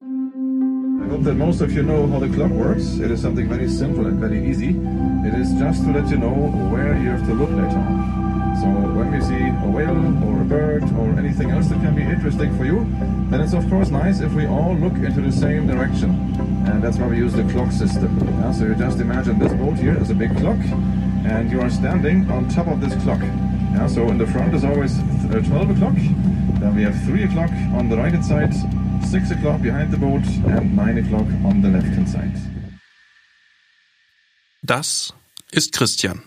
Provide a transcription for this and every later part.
I hope that most of you know how the clock works. It is something very simple and very easy. It is just to let you know where you have to look later on. So when we see a whale or a bird or anything else that can be interesting for you, then it's of course nice if we all look into the same direction. And that's why we use the clock system. Yeah, so you just imagine this boat here is a big clock and you are standing on top of this clock. Yeah, so in the front is always uh, 12 o'clock. Then we have 3 o'clock on the right hand side, 6 o'clock behind the boat and 9 o'clock on the left hand side. Das ist Christian.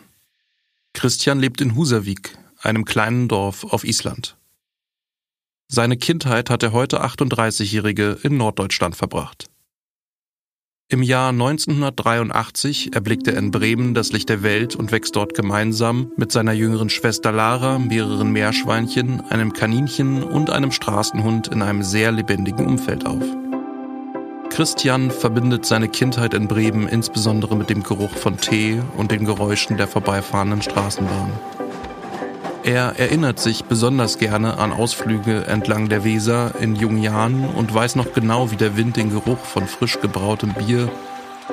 Christian lebt in Husavik, einem kleinen Dorf auf Island. Seine Kindheit hat der heute 38-Jährige in Norddeutschland verbracht. Im Jahr 1983 erblickt er in Bremen das Licht der Welt und wächst dort gemeinsam mit seiner jüngeren Schwester Lara, mehreren Meerschweinchen, einem Kaninchen und einem Straßenhund in einem sehr lebendigen Umfeld auf. Christian verbindet seine Kindheit in Bremen insbesondere mit dem Geruch von Tee und den Geräuschen der vorbeifahrenden Straßenbahn. Er erinnert sich besonders gerne an Ausflüge entlang der Weser in jungen Jahren und weiß noch genau, wie der Wind den Geruch von frisch gebrautem Bier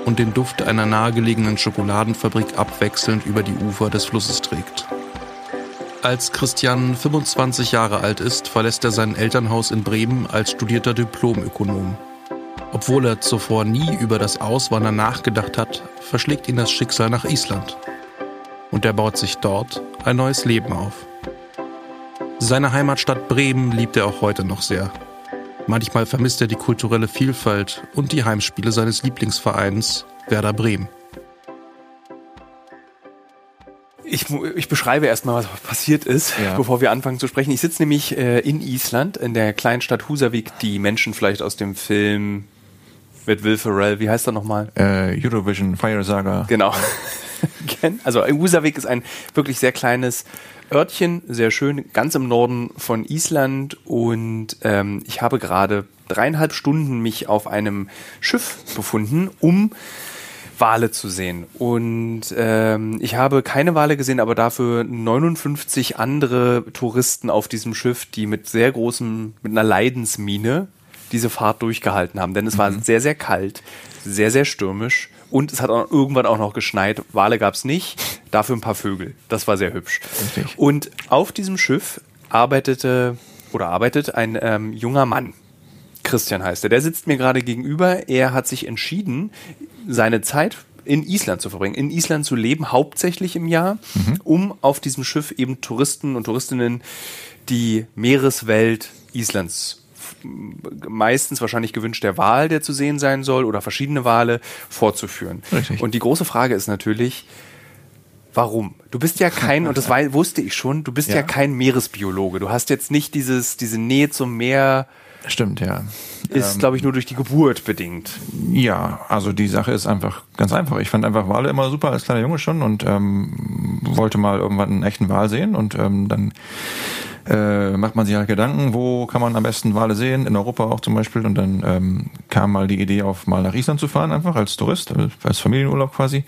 und den Duft einer nahegelegenen Schokoladenfabrik abwechselnd über die Ufer des Flusses trägt. Als Christian 25 Jahre alt ist, verlässt er sein Elternhaus in Bremen als studierter Diplomökonom. Obwohl er zuvor nie über das Auswandern nachgedacht hat, verschlägt ihn das Schicksal nach Island. Und er baut sich dort ein neues Leben auf. Seine Heimatstadt Bremen liebt er auch heute noch sehr. Manchmal vermisst er die kulturelle Vielfalt und die Heimspiele seines Lieblingsvereins Werder Bremen. Ich, ich beschreibe erstmal, was passiert ist, ja. bevor wir anfangen zu sprechen. Ich sitze nämlich äh, in Island, in der kleinen Stadt Husavik, die Menschen vielleicht aus dem Film mit Will Ferrell, wie heißt er nochmal? Äh, Eurovision Fire Saga. Genau. Also Husavik ist ein wirklich sehr kleines Örtchen, sehr schön, ganz im Norden von Island und ähm, ich habe gerade dreieinhalb Stunden mich auf einem Schiff befunden, um Wale zu sehen. Und ähm, ich habe keine Wale gesehen, aber dafür 59 andere Touristen auf diesem Schiff, die mit sehr großem, mit einer Leidensmine diese Fahrt durchgehalten haben. Denn es war mhm. sehr, sehr kalt, sehr, sehr stürmisch und es hat auch irgendwann auch noch geschneit. Wale gab es nicht, dafür ein paar Vögel. Das war sehr hübsch. Richtig. Und auf diesem Schiff arbeitete oder arbeitet ein ähm, junger Mann. Christian heißt er. Der sitzt mir gerade gegenüber. Er hat sich entschieden, seine Zeit in Island zu verbringen, in Island zu leben, hauptsächlich im Jahr, mhm. um auf diesem Schiff eben Touristen und Touristinnen die Meereswelt Islands meistens wahrscheinlich gewünscht der Wahl, der zu sehen sein soll, oder verschiedene Wale vorzuführen. Richtig. Und die große Frage ist natürlich, warum? Du bist ja kein, und das wusste ich schon, du bist ja. ja kein Meeresbiologe. Du hast jetzt nicht dieses, diese Nähe zum Meer. Stimmt, ja. Ist, ähm, glaube ich, nur durch die Geburt bedingt. Ja, also die Sache ist einfach ganz einfach. Ich fand einfach Wale immer super als kleiner Junge schon und ähm, wollte mal irgendwann einen echten Wal sehen und ähm, dann äh, macht man sich halt Gedanken, wo kann man am besten Wale sehen, in Europa auch zum Beispiel. Und dann ähm, kam mal die Idee auf, mal nach Island zu fahren, einfach als Tourist, äh, als Familienurlaub quasi.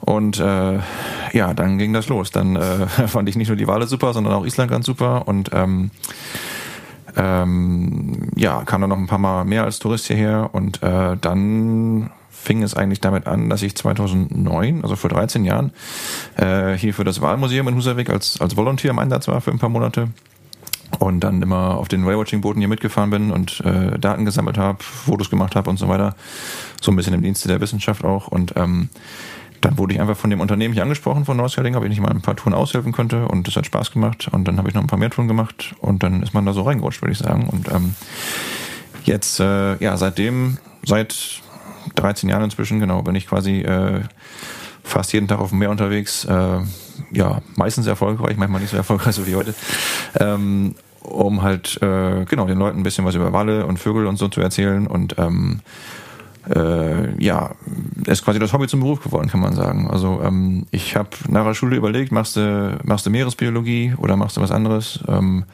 Und äh, ja, dann ging das los. Dann äh, fand ich nicht nur die Wale super, sondern auch Island ganz super. Und ähm, ähm, ja, kam dann noch ein paar Mal mehr als Tourist hierher. Und äh, dann fing es eigentlich damit an, dass ich 2009, also vor 13 Jahren, äh, hier für das Wahlmuseum in Husavik als, als Volunteer im Einsatz war für ein paar Monate und dann immer auf den Whale-Watching-Booten hier mitgefahren bin und äh, Daten gesammelt habe, Fotos gemacht habe und so weiter. So ein bisschen im Dienste der Wissenschaft auch. Und ähm, dann wurde ich einfach von dem Unternehmen hier angesprochen, von Nordscaling, ob ich nicht mal ein paar Touren aushelfen könnte und das hat Spaß gemacht. Und dann habe ich noch ein paar mehr Touren gemacht und dann ist man da so reingerutscht, würde ich sagen. Und ähm, jetzt, äh, ja, seitdem, seit 13 Jahren inzwischen, genau, bin ich quasi äh, fast jeden Tag auf dem Meer unterwegs. Äh, ja, meistens erfolgreich, manchmal nicht so erfolgreich so wie heute. Ähm, um halt äh, genau den Leuten ein bisschen was über Wale und Vögel und so zu erzählen und ähm, äh, ja, ist quasi das Hobby zum Beruf geworden, kann man sagen. Also ähm, ich habe nach der Schule überlegt, machst du machst du Meeresbiologie oder machst du was anderes, ähm,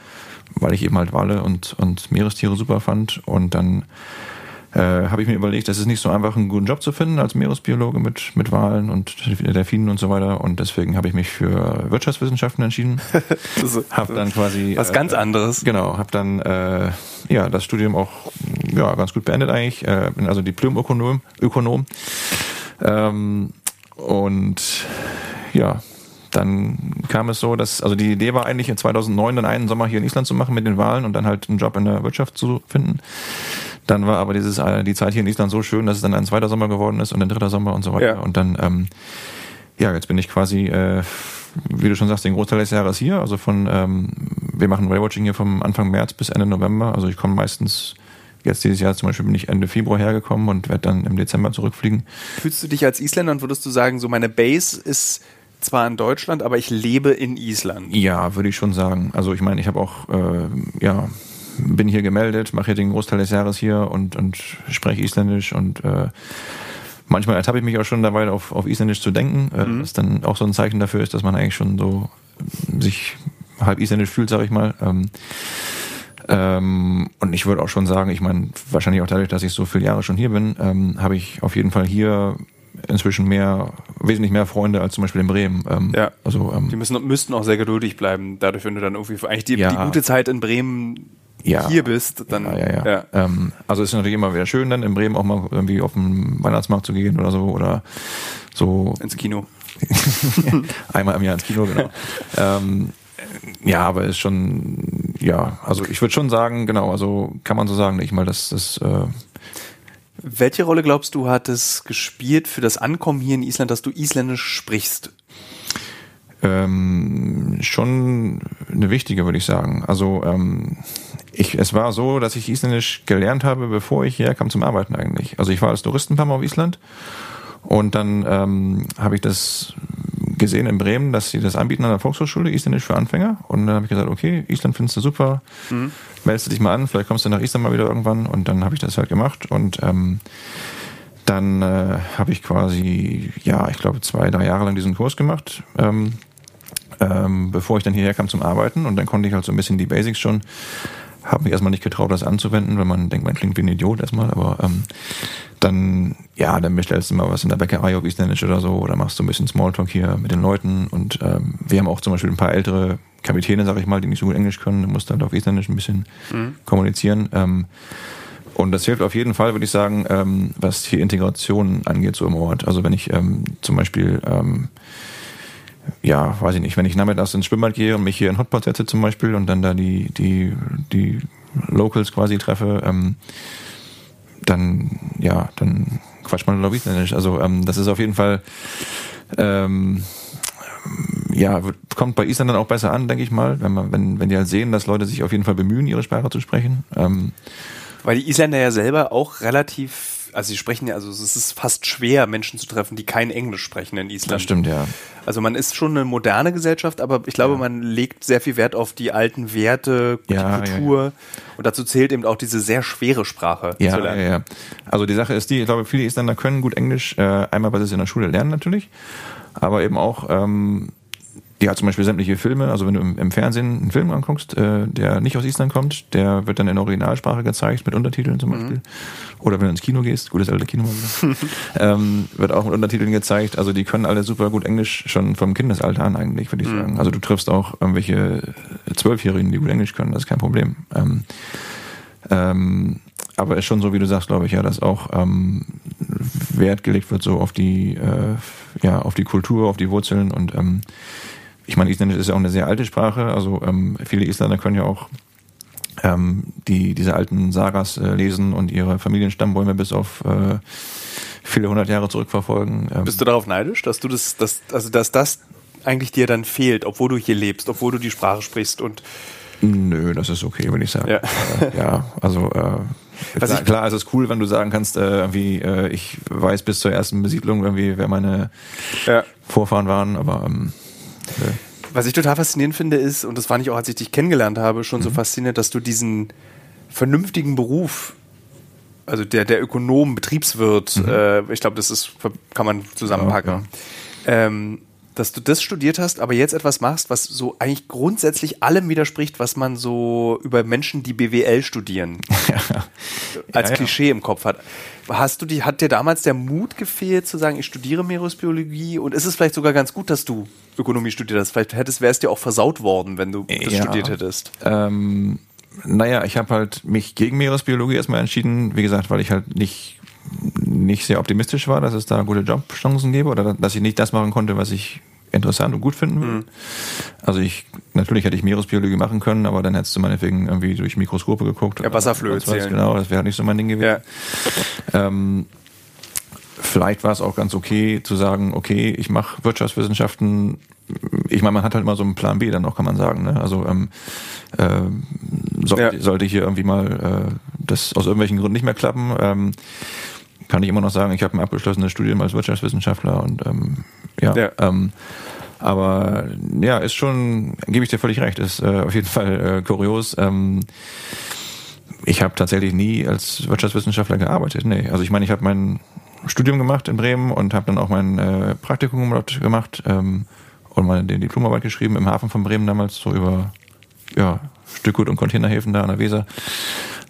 weil ich eben halt Wale und und Meerestiere super fand und dann äh, habe ich mir überlegt, es ist nicht so einfach, einen guten Job zu finden als Meeresbiologe mit, mit Walen und Delfinen und so weiter. Und deswegen habe ich mich für Wirtschaftswissenschaften entschieden. habe dann quasi was ganz äh, anderes. Genau, habe dann äh, ja das Studium auch ja ganz gut beendet eigentlich. Äh, bin also Diplom-Ökonom. Ökonom. Ähm, und ja, dann kam es so, dass, also die Idee war eigentlich in 2009 dann einen Sommer hier in Island zu machen mit den Wahlen und dann halt einen Job in der Wirtschaft zu finden. Dann war aber dieses, äh, die Zeit hier in Island so schön, dass es dann ein zweiter Sommer geworden ist und ein dritter Sommer und so weiter. Ja. Und dann, ähm, ja, jetzt bin ich quasi, äh, wie du schon sagst, den Großteil des Jahres hier. Also von, ähm, wir machen Railwatching hier vom Anfang März bis Ende November. Also ich komme meistens Jetzt dieses Jahr zum Beispiel bin ich Ende Februar hergekommen und werde dann im Dezember zurückfliegen. Fühlst du dich als Isländer und würdest du sagen, so meine Base ist zwar in Deutschland, aber ich lebe in Island? Ja, würde ich schon sagen. Also ich meine, ich habe auch, äh, ja, bin hier gemeldet, mache hier den Großteil des Jahres hier und, und spreche Isländisch und äh, manchmal ertappe ich mich auch schon dabei, auf, auf Isländisch zu denken, äh, mhm. was dann auch so ein Zeichen dafür ist, dass man eigentlich schon so sich halb Isländisch fühlt, sage ich mal. Ähm, ähm, und ich würde auch schon sagen, ich meine, wahrscheinlich auch dadurch, dass ich so viele Jahre schon hier bin, ähm, habe ich auf jeden Fall hier inzwischen mehr, wesentlich mehr Freunde als zum Beispiel in Bremen. Ähm, ja. Also, ähm, die müssen, müssten auch sehr geduldig bleiben, dadurch, wenn du dann irgendwie eigentlich die, ja. die gute Zeit in Bremen ja. hier bist, dann. Ja, ja, ja. Ähm, also es ist natürlich immer wieder schön, dann in Bremen auch mal irgendwie auf den Weihnachtsmarkt zu gehen oder so oder so. Ins Kino. Einmal im Jahr ins Kino, genau. ähm, ja, aber ist schon, ja, also ich würde schon sagen, genau, also kann man so sagen, ich mal, dass das. Äh, Welche Rolle glaubst du, hat es gespielt für das Ankommen hier in Island, dass du Isländisch sprichst? Ähm, schon eine wichtige, würde ich sagen. Also ähm, ich, es war so, dass ich Isländisch gelernt habe, bevor ich hierher kam zum Arbeiten eigentlich. Also ich war als Touristen ein paar Mal auf Island und dann ähm, habe ich das gesehen in Bremen, dass sie das anbieten an der Volkshochschule, Isländisch für Anfänger. Und dann habe ich gesagt, okay, Island findest du super, mhm. meldest dich mal an, vielleicht kommst du nach Island mal wieder irgendwann. Und dann habe ich das halt gemacht. Und ähm, dann äh, habe ich quasi, ja, ich glaube, zwei, drei Jahre lang diesen Kurs gemacht, ähm, ähm, bevor ich dann hierher kam zum Arbeiten. Und dann konnte ich halt so ein bisschen die Basics schon habe mich erstmal nicht getraut, das anzuwenden, weil man denkt, man klingt wie ein Idiot erstmal, aber ähm, dann, ja, dann bestellst du mal was in der Bäckerei auf Isländisch oder so oder machst du ein bisschen Smalltalk hier mit den Leuten und ähm, wir haben auch zum Beispiel ein paar ältere Kapitäne, sag ich mal, die nicht so gut Englisch können, du musst halt auf Isländisch ein bisschen mhm. kommunizieren. Ähm, und das hilft auf jeden Fall, würde ich sagen, ähm, was hier Integration angeht, so im Ort. Also wenn ich ähm, zum Beispiel ähm, ja, weiß ich nicht, wenn ich nachmittags ins Schwimmbad gehe und mich hier in Hotpot setze zum Beispiel und dann da die, die, die Locals quasi treffe, ähm, dann, ja, dann quatscht man ich nicht. Also ähm, das ist auf jeden Fall, ähm, ja, kommt bei Island dann auch besser an, denke ich mal, wenn man, wenn, wenn die halt sehen, dass Leute sich auf jeden Fall bemühen, ihre Sprache zu sprechen. Ähm, Weil die Isländer ja selber auch relativ also sie sprechen ja, also es ist fast schwer, Menschen zu treffen, die kein Englisch sprechen in Island. Das stimmt, ja. Also man ist schon eine moderne Gesellschaft, aber ich glaube, ja. man legt sehr viel Wert auf die alten Werte, ja, die Kultur. Ja, und dazu zählt eben auch diese sehr schwere Sprache ja, zu lernen. Ja, ja. Also die Sache ist die, ich glaube, viele Isländer können gut Englisch, äh, einmal, weil sie es in der Schule lernen natürlich, aber eben auch ähm, die hat zum Beispiel sämtliche Filme, also wenn du im, im Fernsehen einen Film anguckst, äh, der nicht aus Island kommt, der wird dann in Originalsprache gezeigt, mit Untertiteln zum mhm. Beispiel. Mhm. Oder wenn du ins Kino gehst, gutes alte Kino ähm, wird auch mit Untertiteln gezeigt. Also die können alle super gut Englisch schon vom Kindesalter an eigentlich, würde ich mhm. sagen. Also du triffst auch irgendwelche Zwölfjährigen, die gut Englisch können, das ist kein Problem. Ähm, ähm, aber ist schon so, wie du sagst, glaube ich, ja, dass auch ähm, Wert gelegt wird so auf die, äh, ja, auf die Kultur, auf die Wurzeln und ähm, ich meine, Isländisch ist ja auch eine sehr alte Sprache, also ähm, viele Isländer können ja auch ähm, die diese alten Sagas äh, lesen und ihre Familienstammbäume bis auf äh, viele hundert Jahre zurückverfolgen. Ähm. Bist du darauf neidisch, dass du das, das, also dass das eigentlich dir dann fehlt, obwohl du hier lebst, obwohl du die Sprache sprichst und Nö, das ist okay, würde ich sagen. Ja, äh, ja also äh, klar, klar, es ist cool, wenn du sagen kannst, äh, irgendwie, äh, ich weiß bis zur ersten Besiedlung irgendwie, wer meine ja. Vorfahren waren, aber ähm, was ich total faszinierend finde, ist, und das fand ich auch, als ich dich kennengelernt habe, schon mhm. so faszinierend, dass du diesen vernünftigen Beruf, also der, der Ökonom, Betriebswirt, mhm. äh, ich glaube, das ist, kann man zusammenpacken, ja, ähm, dass du das studiert hast, aber jetzt etwas machst, was so eigentlich grundsätzlich allem widerspricht, was man so über Menschen, die BWL studieren, als Ja, ja. Klischee im Kopf hat. Hast du die, hat dir damals der Mut gefehlt zu sagen, ich studiere Meeresbiologie und ist es vielleicht sogar ganz gut, dass du Ökonomie studiert hast? Vielleicht hättest, wäre es dir auch versaut worden, wenn du das studiert hättest. Ähm, naja, ich habe halt mich gegen Meeresbiologie erstmal entschieden, wie gesagt, weil ich halt nicht, nicht sehr optimistisch war, dass es da gute Jobchancen gäbe oder dass ich nicht das machen konnte, was ich interessant und gut finden würde. Also ich, natürlich hätte ich Meeresbiologie machen können, aber dann hättest du meinetwegen irgendwie durch Mikroskope geguckt. Ja, Wasserflöhe zählen. Genau, das wäre halt nicht so mein Ding gewesen. Ja. Ähm, vielleicht war es auch ganz okay zu sagen, okay, ich mache Wirtschaftswissenschaften. Ich meine, man hat halt immer so einen Plan B dann auch, kann man sagen. Ne? Also ähm, ähm, soll, Ja. sollte hier irgendwie mal äh, das aus irgendwelchen Gründen nicht mehr klappen, ähm, kann ich immer noch sagen, ich habe ein abgeschlossenes Studium als Wirtschaftswissenschaftler und ähm, ja, Ja. Ähm, aber ja, ist schon, gebe ich dir völlig recht, ist äh, auf jeden Fall äh, kurios. Ähm, ich habe tatsächlich nie als Wirtschaftswissenschaftler gearbeitet. Nee. Also ich meine, ich habe mein Studium gemacht in Bremen und habe dann auch mein äh, Praktikum dort gemacht ähm, und meine Diplomarbeit geschrieben im Hafen von Bremen damals so über ja, Stückgut und Containerhäfen da an der Weser.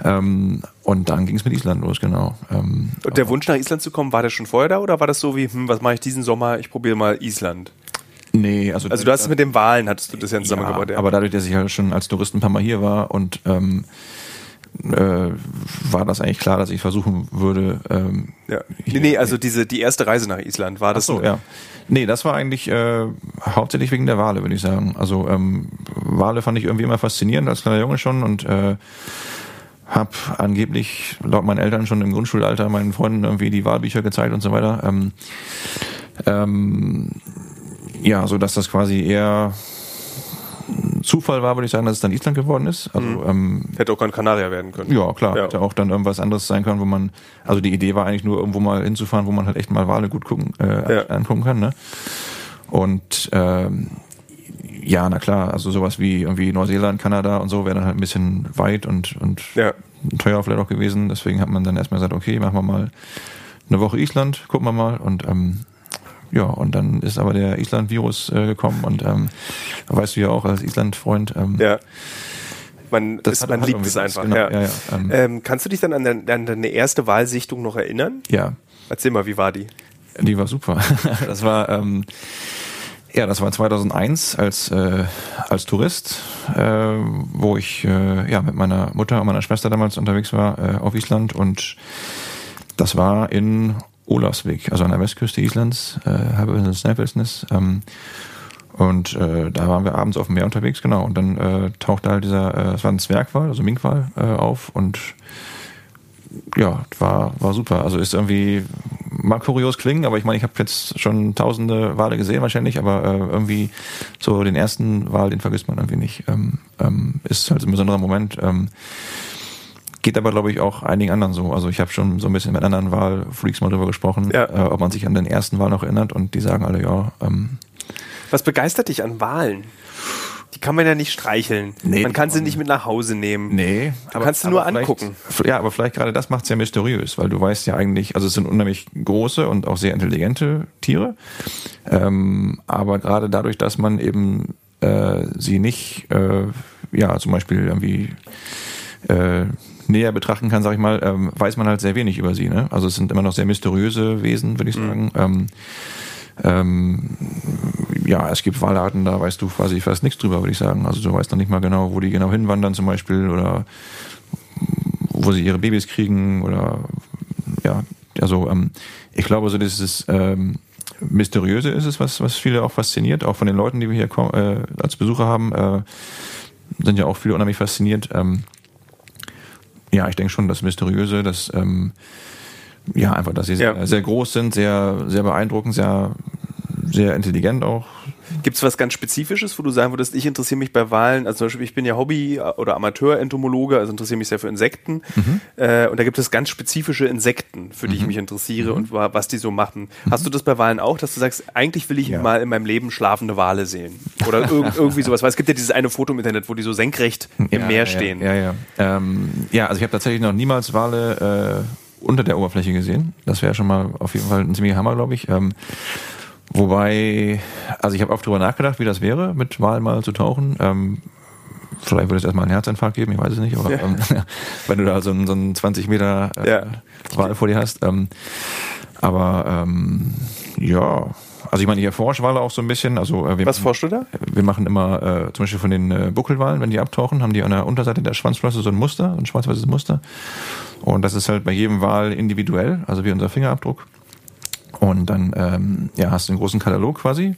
Ähm, und dann ging es mit Island los, genau. Ähm, Und der Wunsch nach Island zu kommen, war der schon vorher da oder war das so wie, hm, was mache ich diesen Sommer? Ich probiere mal Island. nee, also, Also du hast es mit den Wahlen, hattest du das ja zusammengebaut. Ja, aber dadurch, dass ich halt schon als Tourist ein paar Mal hier war und ähm, äh, war das eigentlich klar, dass ich versuchen würde. Ähm, ja. Nee, nee, also diese, die erste Reise nach Island, war das so, ja. Nee, das war eigentlich äh, hauptsächlich wegen der Wale, würde ich sagen. Also ähm, Wale fand ich irgendwie immer faszinierend als kleiner Junge schon und äh, hab angeblich laut meinen Eltern schon im Grundschulalter meinen Freunden irgendwie die Wahlbücher gezeigt und so weiter. Ähm, ähm, ja, so dass das quasi eher Zufall war, würde ich sagen, dass es dann Island geworden ist. Also ähm, Hätte auch kein Kanarier werden können. ja, klar. Ja. Hätte auch dann irgendwas anderes sein können, wo man, also die Idee war eigentlich nur irgendwo mal hinzufahren, wo man halt echt mal Wale gut gucken, äh, Ja. angucken kann, ne? Und ähm, ja, na klar, also sowas wie irgendwie Neuseeland, Kanada und so wäre dann halt ein bisschen weit und, und Ja. teuer vielleicht auch gewesen. Deswegen hat man dann erstmal gesagt, okay, machen wir mal eine Woche Island, gucken wir mal und ähm, ja, und dann ist aber der Island-Virus äh, gekommen und ähm, weißt du ja auch als Island-Freund, ähm, Ja. Man, Das ist, hat- man liebt es einfach. genau, ja. ja, ja, ähm. ähm, kannst du dich dann an, dein, an deine erste Wahlsichtung noch erinnern? ja, Erzähl mal, wie war die? Die war super. Das war ähm, ja, das war 2001 als äh, als Tourist, äh, wo ich äh, ja mit meiner Mutter und meiner Schwester damals unterwegs war äh, auf Island und das war in Olavsvik, also an der Westküste Islands, äh, halbe Insel Snæfellsnes. Ähm, und äh, da waren wir abends auf dem Meer unterwegs, genau. Und dann äh, tauchte halt dieser, äh, es war ein Zwergwal, also Minkwal, äh, auf und ja, war, war super. Also ist irgendwie, mag kurios klingen, aber ich meine, ich habe jetzt schon tausende Wale gesehen wahrscheinlich, aber äh, irgendwie so den ersten Wal, den vergisst man irgendwie nicht. Ähm, ähm, ist halt ein besonderer Moment. Ähm, geht aber, glaube ich, auch einigen anderen so. Also ich habe schon so ein bisschen mit anderen Wahlfreaks mal drüber gesprochen, Ja. äh, ob man sich an den ersten Wahl noch erinnert und die sagen alle, ja, ähm, Was begeistert dich an Wahlen? Die kann man ja nicht streicheln. Nee, man kann sie nicht mit nach Hause nehmen. Nee, Du kannst sie nur angucken. Ja, aber vielleicht gerade das macht es ja mysteriös, weil du weißt ja eigentlich, also es sind unheimlich große und auch sehr intelligente Tiere, ähm, aber gerade dadurch, dass man eben äh, sie nicht, äh, ja, zum Beispiel irgendwie äh, näher betrachten kann, sag ich mal, ähm, weiß man halt sehr wenig über sie. Ne? Also es sind immer noch sehr mysteriöse Wesen, würde ich sagen. Ähm, ähm, ja, es gibt Wahlarten, da weißt du quasi fast nichts drüber, würde ich sagen. Also du weißt noch nicht mal genau, wo die genau hinwandern zum Beispiel oder wo sie ihre Babys kriegen oder ja, also ähm, ich glaube so dieses ähm, Mysteriöse ist es, was, was viele auch fasziniert, auch von den Leuten, die wir hier äh, als Besucher haben, äh, sind ja auch viele unheimlich fasziniert. Ähm, ja, ich denke schon, das Mysteriöse, das ähm, ja einfach, dass sie Ja. sehr, sehr groß sind, sehr, sehr beeindruckend, sehr, sehr intelligent auch. Gibt es was ganz Spezifisches, wo du sagen würdest, ich interessiere mich bei Wahlen, also zum Beispiel, ich bin ja Hobby- oder Amateur-Entomologe, also interessiere mich sehr für Insekten. Äh, und da gibt es ganz spezifische Insekten, für die ich mich interessiere und wa- was die so machen. Hast du das bei Wahlen auch, dass du sagst, eigentlich will ich Ja. mal in meinem Leben schlafende Wale sehen? Oder irg irgendwie sowas, weil es gibt ja dieses eine Foto im Internet, wo die so senkrecht im Ja, Meer ja, stehen. Ja, ja. Ähm, ja, also ich habe tatsächlich noch niemals Wale äh, unter der Oberfläche gesehen. Das wäre schon mal auf jeden Fall ein ziemlicher Hammer, glaube ich. Ähm, Wobei, also ich habe oft drüber nachgedacht, wie das wäre, mit Wal mal zu tauchen. Ähm, vielleicht würde es erstmal einen Herzinfarkt geben, ich weiß es nicht, aber ja. ähm, wenn du da so einen, so einen 20 Meter äh, ja. Wal vor dir hast. Ähm, aber ähm, ja, also ich meine, ich erforsche Wale auch so ein bisschen. Also, äh, wir Was forschst du da? Wir machen immer äh, zum Beispiel von den äh, Buckelwalen, wenn die abtauchen, haben die an der Unterseite der Schwanzflosse so ein Muster, ein schwarz-weißes Muster. Und das ist halt bei jedem Wal individuell, also wie unser Fingerabdruck. Und dann ähm, ja, hast du einen großen Katalog quasi,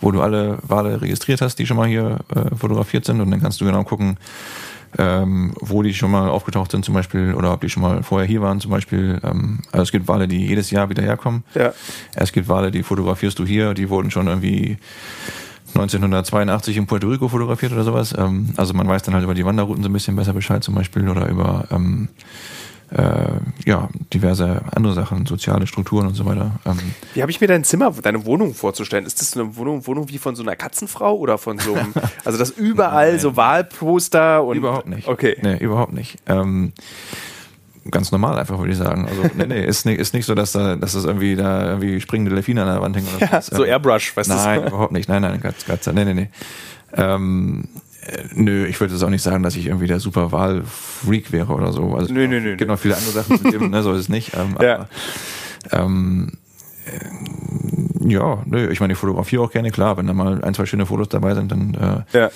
wo du alle Wale registriert hast, die schon mal hier äh, fotografiert sind. Und dann kannst du genau gucken, ähm, wo die schon mal aufgetaucht sind zum Beispiel oder ob die schon mal vorher hier waren zum Beispiel. Ähm, also es gibt Wale, die jedes Jahr wieder herkommen. Ja. Es gibt Wale, die fotografierst du hier, die wurden schon irgendwie 1982 in Puerto Rico fotografiert oder sowas. Ähm, also man weiß dann halt über die Wanderrouten so ein bisschen besser Bescheid zum Beispiel oder über ähm, äh, ja, diverse andere Sachen, soziale Strukturen und so weiter. Ähm. Wie habe ich mir dein Zimmer, deine Wohnung vorzustellen? Ist das eine Wohnung, Wohnung wie von so einer Katzenfrau oder von so einem, also das überall Nein. so Wahlposter und. Überhaupt nicht. Okay. Nee, überhaupt nicht. Ähm, ganz normal einfach, würde ich sagen. Also, nee, nee, ist nicht, ist nicht so, dass da, dass das irgendwie da irgendwie springende Delfine an der Wand hängen. Oder ja, so, so Airbrush, weißt du? Nein, überhaupt nicht. Nein, nein, ganz, ganz, nee, nee, nee. Ähm, äh, nö, ich würde jetzt auch nicht sagen, dass ich irgendwie der super Wahl-Freak wäre oder so. Also nö, nö, nö. Es gibt noch viele andere Sachen zu dem, ne, so ist es nicht. Ähm, ja. Aber, ähm, äh, ja, nö, ich meine, ich fotografiere auch gerne, klar, wenn da mal ein, zwei schöne Fotos dabei sind, dann äh, ja.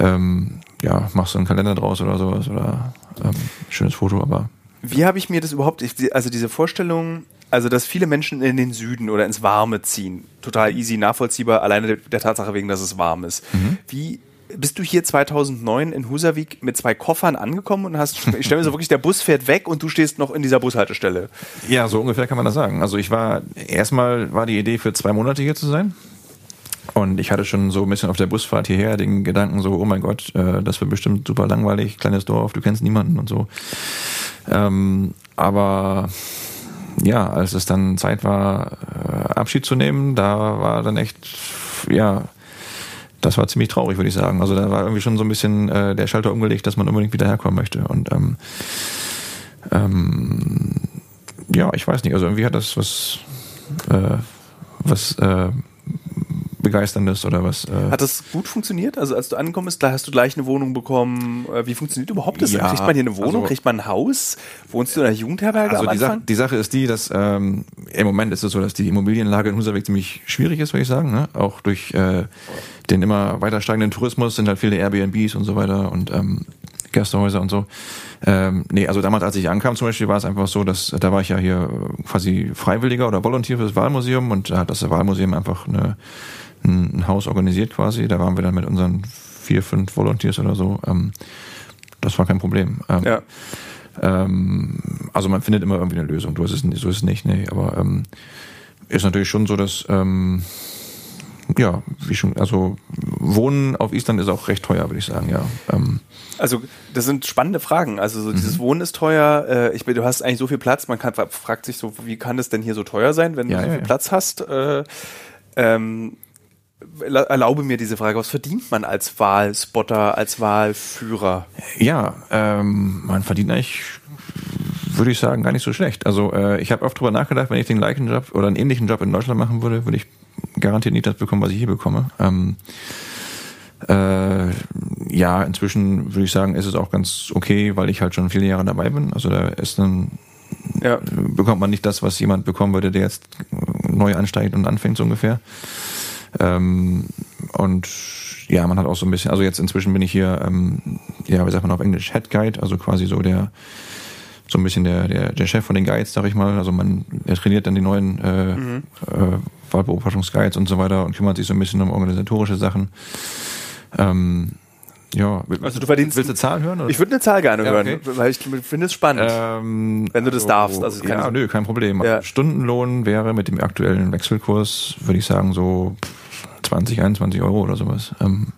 Ähm, ja, machst du einen Kalender draus oder sowas oder ähm, schönes Foto, aber. Wie habe ich mir das überhaupt, also diese Vorstellung, also dass viele Menschen in den Süden oder ins Warme ziehen, total easy nachvollziehbar, alleine der Tatsache wegen, dass es warm ist. Mhm. Wie bist du hier 2009 in Husavik mit zwei Koffern angekommen und hast, ich stelle mir so wirklich, der Bus fährt weg und du stehst noch in dieser Bushaltestelle. Ja, so ungefähr kann man das sagen. Also ich war, erstmal war die Idee für zwei Monate hier zu sein. Und ich hatte schon so ein bisschen auf der Busfahrt hierher den Gedanken so, oh mein Gott, äh, das wird bestimmt super langweilig, kleines Dorf, du kennst niemanden und so. Ähm, aber ja, als es dann Zeit war, äh, Abschied zu nehmen, da war dann echt, ja, das war ziemlich traurig, würde ich sagen. Also da war irgendwie schon so ein bisschen äh, der Schalter umgelegt, dass man unbedingt wieder herkommen möchte. Und ähm, ähm, ja, ich weiß nicht. Also irgendwie hat das was, äh, was äh, Begeisterndes oder was. Äh Hat das gut funktioniert? Also als du angekommen bist, da hast du gleich eine Wohnung bekommen. Äh, wie funktioniert überhaupt das? Ja, Kriegt man hier eine Wohnung? Also, Kriegt man ein Haus? Wohnst du in einer Jugendherberge also die, Sa die, Sache ist die, dass ähm, im Moment ist es so, dass die Immobilienlage in Husavik ziemlich schwierig ist, würde ich sagen. Ne? Auch durch äh, den immer weiter steigenden Tourismus sind halt viele Airbnbs und so weiter und ähm, Gästehäuser und so. Ähm, nee, also damals, als ich ankam zum Beispiel, war es einfach so, dass da war ich ja hier quasi Freiwilliger oder Volontier für das Wahlmuseum und da hat das Wahlmuseum einfach eine ein Haus organisiert quasi. Da waren wir dann mit unseren vier, fünf Volunteers oder so. Ähm, das war kein Problem. Ähm, ja. Ähm, also man findet immer irgendwie eine Lösung. Du hast es, so ist es nicht, nee. Aber ähm, ist natürlich schon so, dass ähm, ja, wie schon, also Wohnen auf Island ist auch recht teuer, würde ich sagen, ja. Ähm, also das sind spannende Fragen. Also so dieses mhm. Wohnen ist teuer. Äh, ich, du hast eigentlich so viel Platz. Man kann, fragt sich so, wie kann das denn hier so teuer sein, wenn ja, du so viel ja. Platz hast? Äh, ähm, erlaube mir diese Frage, was verdient man als Wahlspotter, als Wahlführer? Ja, ähm, man verdient eigentlich, würde ich sagen, gar nicht so schlecht. Also äh, ich habe oft drüber nachgedacht, wenn ich den gleichen Job oder einen ähnlichen Job in Deutschland machen würde, würde ich garantiert nicht das bekommen, was ich hier bekomme. Ähm, äh, ja, inzwischen würde ich sagen, ist es auch ganz okay, weil ich halt schon viele Jahre dabei bin. Also da ist dann ja. bekommt man nicht das, was jemand bekommen würde, der jetzt neu ansteigt und anfängt so ungefähr. Ähm, und ja, man hat auch so ein bisschen, also jetzt inzwischen bin ich hier, ähm, ja, wie sagt man auf Englisch, Head Guide, also quasi so der, so ein bisschen der, der, der Chef von den Guides, sag ich mal. Also man, er trainiert dann die neuen äh, mhm. äh, Wahlbeobachtungsguides und so weiter und kümmert sich so ein bisschen um organisatorische Sachen. Ähm, ja, also du verdienst. Willst du eine Zahl hören? Oder? Ich würde eine Zahl gerne ja, hören, okay. weil ich finde es spannend, ähm, wenn du das so, darfst. Also ja, nö, kein Problem. Ja. Stundenlohn wäre mit dem aktuellen Wechselkurs, würde ich sagen, so 20, 21 Euro oder sowas. Ähm,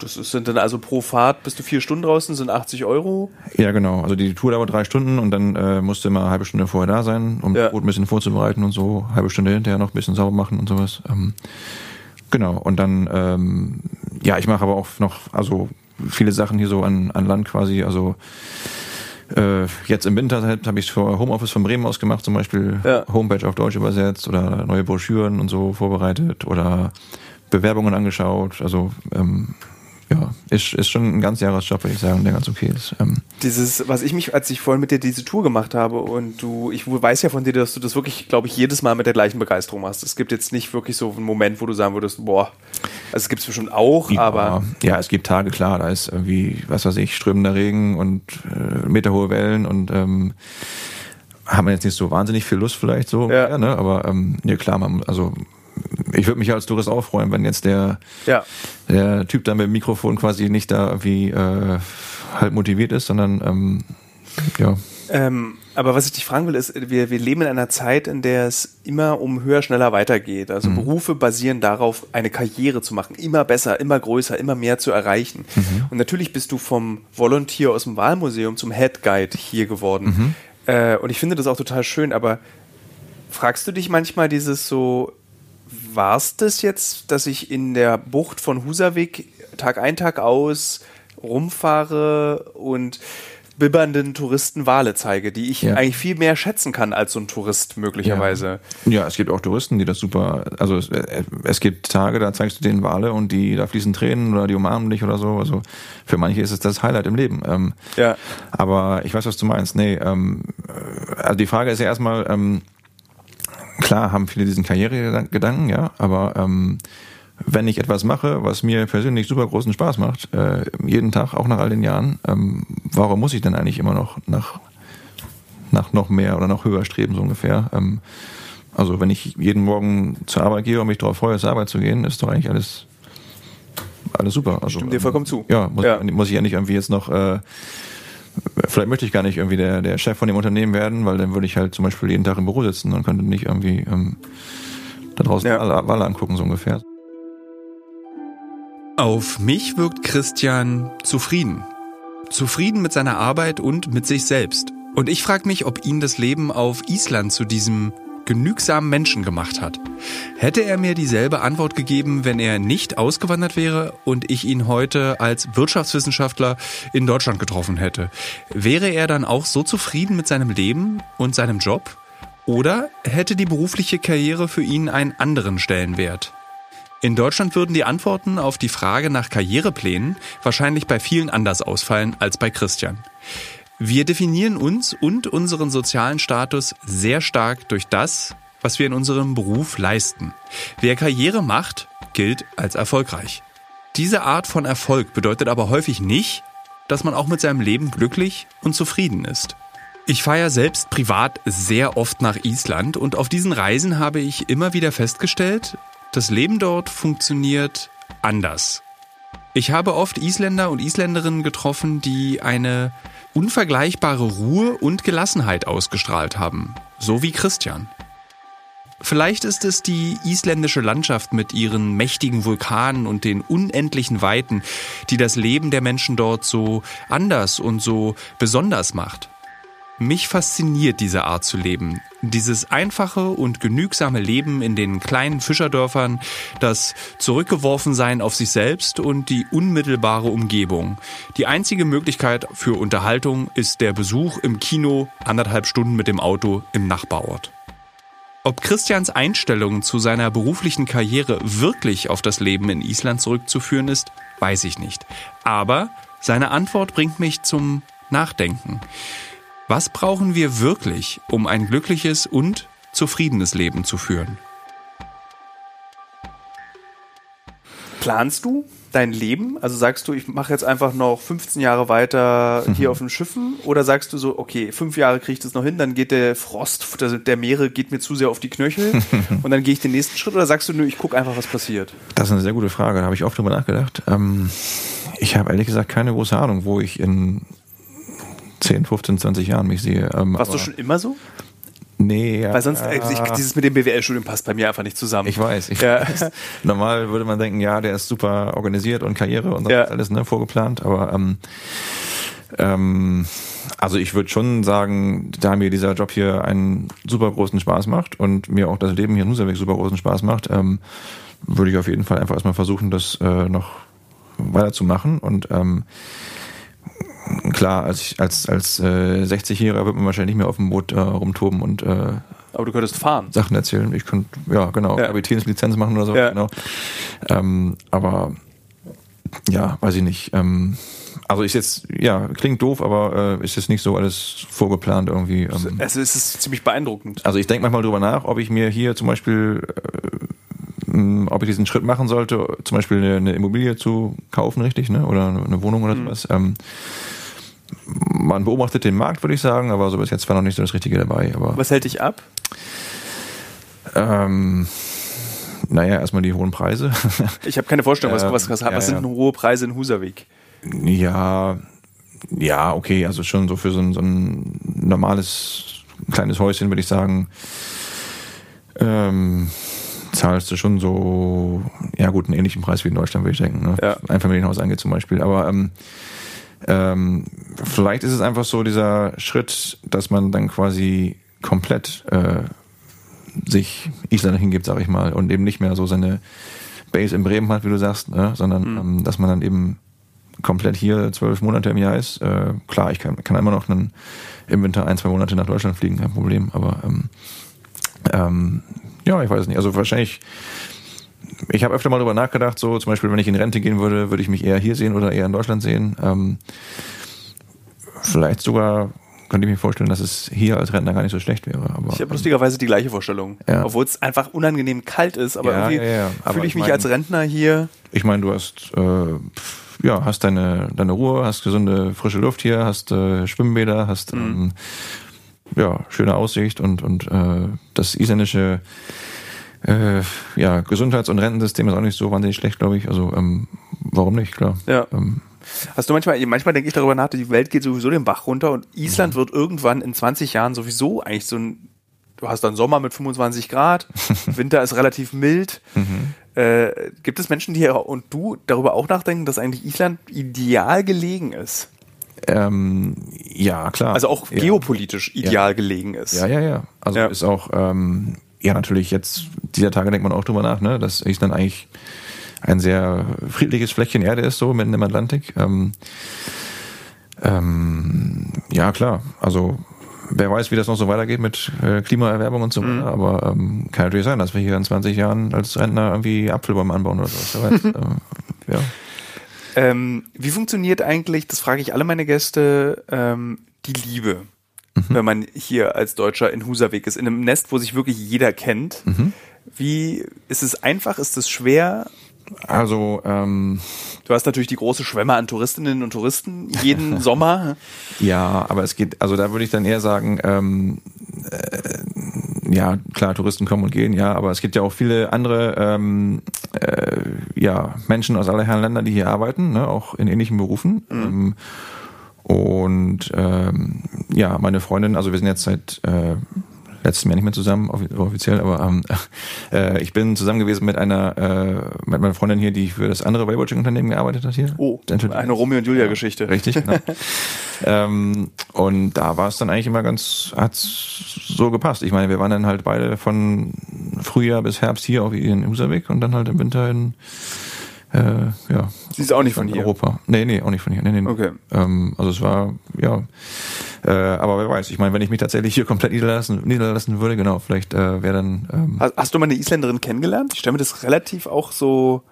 das sind dann also pro Fahrt, bist du vier Stunden draußen, sind 80 Euro? Ja, genau. Also die Tour dauert drei Stunden und dann äh, musst du immer eine halbe Stunde vorher da sein, um ja. das Boot ein bisschen vorzubereiten und so. Halbe Stunde hinterher noch ein bisschen sauber machen und sowas. Ähm, genau. Und dann, ähm, ja, ich mache aber auch noch, also viele Sachen hier so an, an Land quasi, also Äh, jetzt im Winter habe ich für Homeoffice von Bremen aus gemacht, zum Beispiel ja. Homepage auf Deutsch übersetzt oder neue Broschüren und so vorbereitet oder Bewerbungen angeschaut. Also ähm, ja, ist, ist schon ein ganz Jahresjob, würde ich sagen, der ganz okay ist. Ähm Dieses, was ich mich, als ich vorhin mit dir diese Tour gemacht habe und du, ich weiß ja von dir, dass du das wirklich, glaube ich, jedes Mal mit der gleichen Begeisterung machst. Es gibt jetzt nicht wirklich so einen Moment, wo du sagen würdest, boah, also es gibt es bestimmt auch, ja, aber. Ja, es gibt Tage, klar, da ist irgendwie, was weiß ich, strömender Regen und äh, meterhohe Wellen und ähm, haben wir jetzt nicht so wahnsinnig viel Lust vielleicht so, ja. ja ne? aber ähm, ja klar, man, also ich würde mich als Tourist auch freuen, wenn jetzt der, ja. der Typ dann mit dem Mikrofon quasi nicht da irgendwie äh, halt motiviert ist, sondern ähm, ja. Ähm, aber was ich dich fragen will, ist, wir, wir leben in einer Zeit, in der es immer um höher, schneller weitergeht. Also mhm. Berufe basieren darauf, eine Karriere zu machen, immer besser, immer größer, immer mehr zu erreichen. Mhm. Und natürlich bist du vom Volunteer aus dem Wahlmuseum zum Head Guide hier geworden. Mhm. Äh, und ich finde das auch total schön, aber fragst du dich manchmal dieses so, war es das jetzt, dass ich in der Bucht von Husavik Tag ein, Tag aus rumfahre und bibbernden Touristen Wale zeige, die ich ja. eigentlich viel mehr schätzen kann als so ein Tourist möglicherweise. Ja. ja. es gibt auch Touristen, die das super, also es, es, gibt Tage, da zeigst du denen Wale und die, da fließen Tränen oder die umarmen dich oder so. Also für manche ist es das Highlight im Leben. Ähm, ja. Aber ich weiß, was du meinst. Nee, ähm, also die Frage ist ja erstmal, ähm, klar haben viele diesen Karrieregedanken, ja, aber ähm, wenn ich etwas mache, was mir persönlich super großen Spaß macht, äh, jeden Tag, auch nach all den Jahren, ähm, warum muss ich denn eigentlich immer noch nach, nach noch mehr oder noch höher streben, so ungefähr? Ähm, also wenn ich jeden Morgen zur Arbeit gehe und mich darauf freue, zur Arbeit zu gehen, ist doch eigentlich alles alles super. Also, Stimmt dir vollkommen zu. Ja, muss, ja. muss ich ja nicht irgendwie jetzt noch äh, vielleicht möchte ich gar nicht irgendwie der, der Chef von dem Unternehmen werden, weil dann würde ich halt zum Beispiel jeden Tag im Büro sitzen und könnte nicht irgendwie ähm, da draußen ja. alle, alle angucken, so ungefähr. Auf mich wirkt Christian zufrieden. Zufrieden mit seiner Arbeit und mit sich selbst. Und ich frage mich, ob ihn das Leben auf Island zu diesem genügsamen Menschen gemacht hat. Hätte er mir dieselbe Antwort gegeben, wenn er nicht ausgewandert wäre und ich ihn heute als Wirtschaftswissenschaftler in Deutschland getroffen hätte? Wäre er dann auch so zufrieden mit seinem Leben und seinem Job? Oder hätte die berufliche Karriere für ihn einen anderen Stellenwert? In Deutschland würden die Antworten auf die Frage nach Karriereplänen wahrscheinlich bei vielen anders ausfallen als bei Christian. Wir definieren uns und unseren sozialen Status sehr stark durch das, was wir in unserem Beruf leisten. Wer Karriere macht, gilt als erfolgreich. Diese Art von Erfolg bedeutet aber häufig nicht, dass man auch mit seinem Leben glücklich und zufrieden ist. Ich fahre selbst privat sehr oft nach Island und auf diesen Reisen habe ich immer wieder festgestellt, das Leben dort funktioniert anders. Ich habe oft Isländer und Isländerinnen getroffen, die eine unvergleichbare Ruhe und Gelassenheit ausgestrahlt haben, so wie Christian. Vielleicht ist es die isländische Landschaft mit ihren mächtigen Vulkanen und den unendlichen Weiten, die das Leben der Menschen dort so anders und so besonders macht. Mich fasziniert diese Art zu leben. Dieses einfache und genügsame Leben in den kleinen Fischerdörfern, das Zurückgeworfensein auf sich selbst und die unmittelbare Umgebung. Die einzige Möglichkeit für Unterhaltung ist der Besuch im Kino, anderthalb Stunden mit dem Auto im Nachbarort. Ob Christians Einstellung zu seiner beruflichen Karriere wirklich auf das Leben in Island zurückzuführen ist, weiß ich nicht. Aber seine Antwort bringt mich zum Nachdenken. Was brauchen wir wirklich, um ein glückliches und zufriedenes Leben zu führen? Planst du dein Leben? Also sagst du, ich mache jetzt einfach noch 15 Jahre weiter hier mhm. auf den Schiffen? Oder sagst du so, okay, fünf Jahre kriege ich das noch hin, dann geht der Frost der Meere geht mir zu sehr auf die Knöchel und dann gehe ich den nächsten Schritt? Oder sagst du, nö, ich gucke einfach, was passiert? Das ist eine sehr gute Frage, da habe ich oft drüber nachgedacht. Ähm, ich habe ehrlich gesagt keine große Ahnung, wo ich in 10, 15, 20 Jahren mich sehe. Ähm, Warst du schon immer so? Nee, ja. Weil sonst, äh, ich, dieses mit dem BWL-Studium passt bei mir einfach nicht zusammen. Ich weiß. Ich ja. weiß. Normal würde man denken, ja, der ist super organisiert und Karriere und ja. alles ne, vorgeplant, aber ähm, ähm, also ich würde schon sagen, da mir dieser Job hier einen super großen Spaß macht und mir auch das Leben hier in Husavik super großen Spaß macht, ähm, würde ich auf jeden Fall einfach erstmal versuchen, das äh, noch weiterzumachen und ähm, klar, als, als, als äh, 60-Jähriger wird man wahrscheinlich nicht mehr auf dem Boot äh, rumtoben und äh, Aber du könntest fahren. Sachen erzählen. Ich könnte, ja, genau, Ja. Kapitänslizenz machen oder so, Ja. genau. Ähm, aber ja, weiß ich nicht. Ähm, also ist jetzt, ja, klingt doof, aber äh, ist jetzt nicht so alles vorgeplant irgendwie. Ähm, Also es ist ziemlich beeindruckend. also ich denke manchmal drüber nach, ob ich mir hier zum Beispiel, äh, ob ich diesen Schritt machen sollte, zum Beispiel eine, eine Immobilie zu kaufen, richtig, ne? Oder eine Wohnung oder sowas. Ähm, man beobachtet den Markt, würde ich sagen, aber so bis jetzt war noch nicht so das Richtige dabei. Aber Was hält dich ab? ähm, naja, erstmal die hohen Preise. Ich habe keine Vorstellung, was, Ähm, was, was, ja, was sind ja. hohe Preise in Husavik? ja, ja, okay, also schon so für so ein, so ein normales kleines Häuschen würde ich sagen, ähm, zahlst du schon so, ja gut, einen ähnlichen Preis wie in Deutschland, würde ich denken. Ne? Ja. Ein Familienhaus angeht zum Beispiel. Aber ähm, ähm, vielleicht ist es einfach so dieser Schritt, dass man dann quasi komplett äh, sich Island hingibt, sag ich mal, und eben nicht mehr so seine Base in Bremen hat, wie du sagst, ne? sondern ähm, dass man dann eben komplett hier zwölf Monate im Jahr ist. Äh, klar, ich kann, kann immer noch einen, im Winter ein, zwei Monate nach Deutschland fliegen, kein Problem. Aber ähm, ähm, ja, ich weiß nicht. Also wahrscheinlich, ich habe öfter mal drüber nachgedacht, so zum Beispiel, wenn ich in Rente gehen würde, würde ich mich eher hier sehen oder eher in Deutschland sehen. Ähm, vielleicht sogar könnte ich mir vorstellen, dass es hier als Rentner gar nicht so schlecht wäre. Aber, Ich habe lustigerweise die gleiche Vorstellung. Ja. Obwohl es einfach unangenehm kalt ist, aber Ja, irgendwie ja, fühle ich ich mich mein- als Rentner hier. Ich meine, du hast äh, ja hast deine deine Ruhe, hast gesunde frische Luft hier, hast äh, Schwimmbäder, hast ähm, ja schöne Aussicht und und äh, das isländische äh, ja Gesundheits- und Rentensystem ist auch nicht so wahnsinnig schlecht, glaube ich. Also ähm, warum nicht? Klar. Ja. Ähm, Hast du manchmal, manchmal denke ich darüber nach, die Welt geht sowieso den Bach runter und Island Mhm. wird irgendwann in 20 Jahren sowieso eigentlich so ein, du hast dann Sommer mit 25 Grad, Winter ist relativ mild. Mhm. Äh, gibt es Menschen, die hier und du darüber auch nachdenken, dass eigentlich Island ideal gelegen ist? ähm, ja klar. Also auch ja. geopolitisch ideal gelegen ist. Ja, ja, ja. Also Ja. ist auch, ähm, ja, natürlich jetzt, dieser Tage denkt man auch drüber nach, ne, dass Island eigentlich ein sehr friedliches Fleckchen Erde ist, so mitten im Atlantik. Ähm, ähm, ja, klar. Also, wer weiß, wie das noch so weitergeht mit äh, Klimaerwärmung und so weiter. Aber ähm, kann natürlich sein, dass wir hier in 20 Jahren als Rentner irgendwie Apfelbäume anbauen oder so. Ähm, ja. Ähm, wie funktioniert eigentlich, das frage ich alle meine Gäste, ähm, die Liebe, wenn man hier als Deutscher in Husavik ist, in einem Nest, wo sich wirklich jeder kennt? Wie ist es einfach? Ist es schwer? Also, ähm, Du hast natürlich die große Schwemme an Touristinnen und Touristen jeden Sommer. Ja, aber es geht, also da würde ich dann eher sagen, ähm, äh, ja, klar, Touristen kommen und gehen, ja, aber es gibt ja auch viele andere ähm, äh, ja, Menschen aus aller Herren Länder, die hier arbeiten, ne, auch in ähnlichen Berufen. Ähm, und ähm, ja, meine Freundin, also wir sind jetzt seit äh, letztem Jahr nicht mehr zusammen, offi- offiziell, aber ähm, äh, ich bin zusammen gewesen mit einer äh, mit meiner Freundin hier, die für das andere Weighwatching-Unternehmen gearbeitet hat hier. Oh, eine Romeo und Julia-Geschichte. Richtig, genau. ähm, und da war es dann eigentlich immer ganz, hat's so gepasst. Ich meine, wir waren dann halt beide von Frühjahr bis Herbst hier auf in Husavik und dann halt im Winter in äh, ja, Sie ist auch nicht von hier. Europa. Nee, nee, auch nicht von hier. Nee, nee. Okay. Ähm, also es war, ja. Äh, aber wer weiß, ich meine, wenn ich mich tatsächlich hier komplett niederlassen, niederlassen würde, genau, vielleicht äh, wäre dann ähm, Hast, hast du mal eine Isländerin kennengelernt? Ich stelle mir das relativ auch so.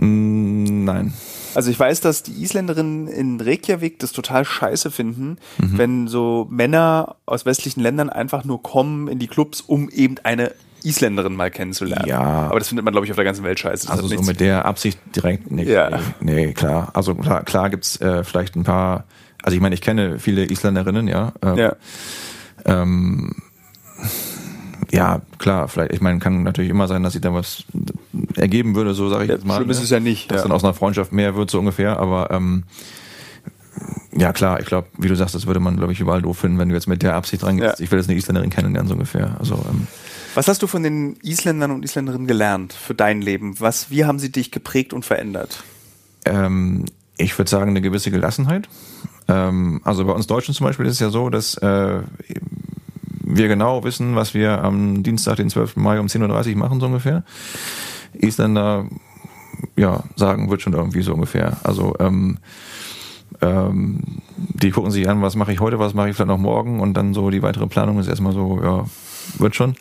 mh, nein. Also ich weiß, dass die Isländerinnen in Reykjavik das total scheiße finden, Mhm. wenn so Männer aus westlichen Ländern einfach nur kommen in die Clubs, um eben eine Isländerin mal kennenzulernen. Ja. Aber das findet man, glaube ich, auf der ganzen Welt scheiße. Das Also so mit der Absicht direkt nicht. Ja. Nee, nee, klar. Also klar, klar gibt's äh, vielleicht ein paar, also ich meine, ich kenne viele Isländerinnen, ja. Ähm, ja. ähm, ja, klar, vielleicht, ich meine, kann natürlich immer sein, dass sich da was ergeben würde, so sage ich Ja, jetzt mal. schlimm ist ne? es ja nicht, Dass ja. dann aus einer Freundschaft mehr wird, so ungefähr, aber ähm, ja klar, ich glaube, wie du sagst, das würde man, glaube ich, überall doof finden, wenn du jetzt mit der Absicht rangehst, Ja. ich will jetzt eine Isländerin kennenlernen, so ungefähr. Also ähm, Was hast du von den Isländern und Isländerinnen gelernt für dein Leben? Was, wie haben sie dich geprägt und verändert? Ähm, ich würde sagen, eine gewisse Gelassenheit. Ähm, also bei uns Deutschen zum Beispiel ist es ja so, dass äh, wir genau wissen, was wir am Dienstag, den 12. Mai um 10.30 Uhr machen, so ungefähr. Isländer, ja, sagen, wird schon irgendwie so ungefähr. Also, ähm, ähm, die gucken sich an, was mache ich heute, was mache ich vielleicht noch morgen und dann so die weitere Planung ist erstmal so, ja, wird schon.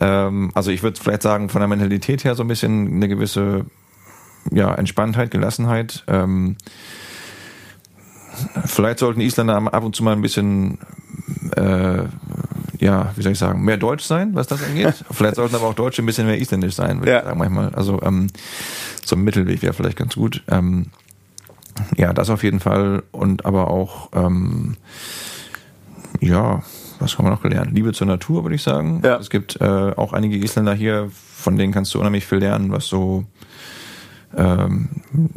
Ähm, also ich würde vielleicht sagen, von der Mentalität her so ein bisschen eine gewisse ja, Entspanntheit, Gelassenheit. Ähm, vielleicht sollten Isländer ab und zu mal ein bisschen äh, ja, wie soll ich sagen, mehr Deutsch sein, was das angeht. vielleicht sollten aber auch Deutsche ein bisschen mehr Isländisch sein, würde ja. ich sagen manchmal. Also ähm, so ein Mittelweg wäre vielleicht ganz gut. Ähm, ja, das auf jeden Fall. Und aber auch, ähm, ja, was haben wir noch gelernt? Liebe zur Natur, würde ich sagen. Ja. Es gibt äh, auch einige Isländer hier, von denen kannst du unheimlich viel lernen, was so ähm,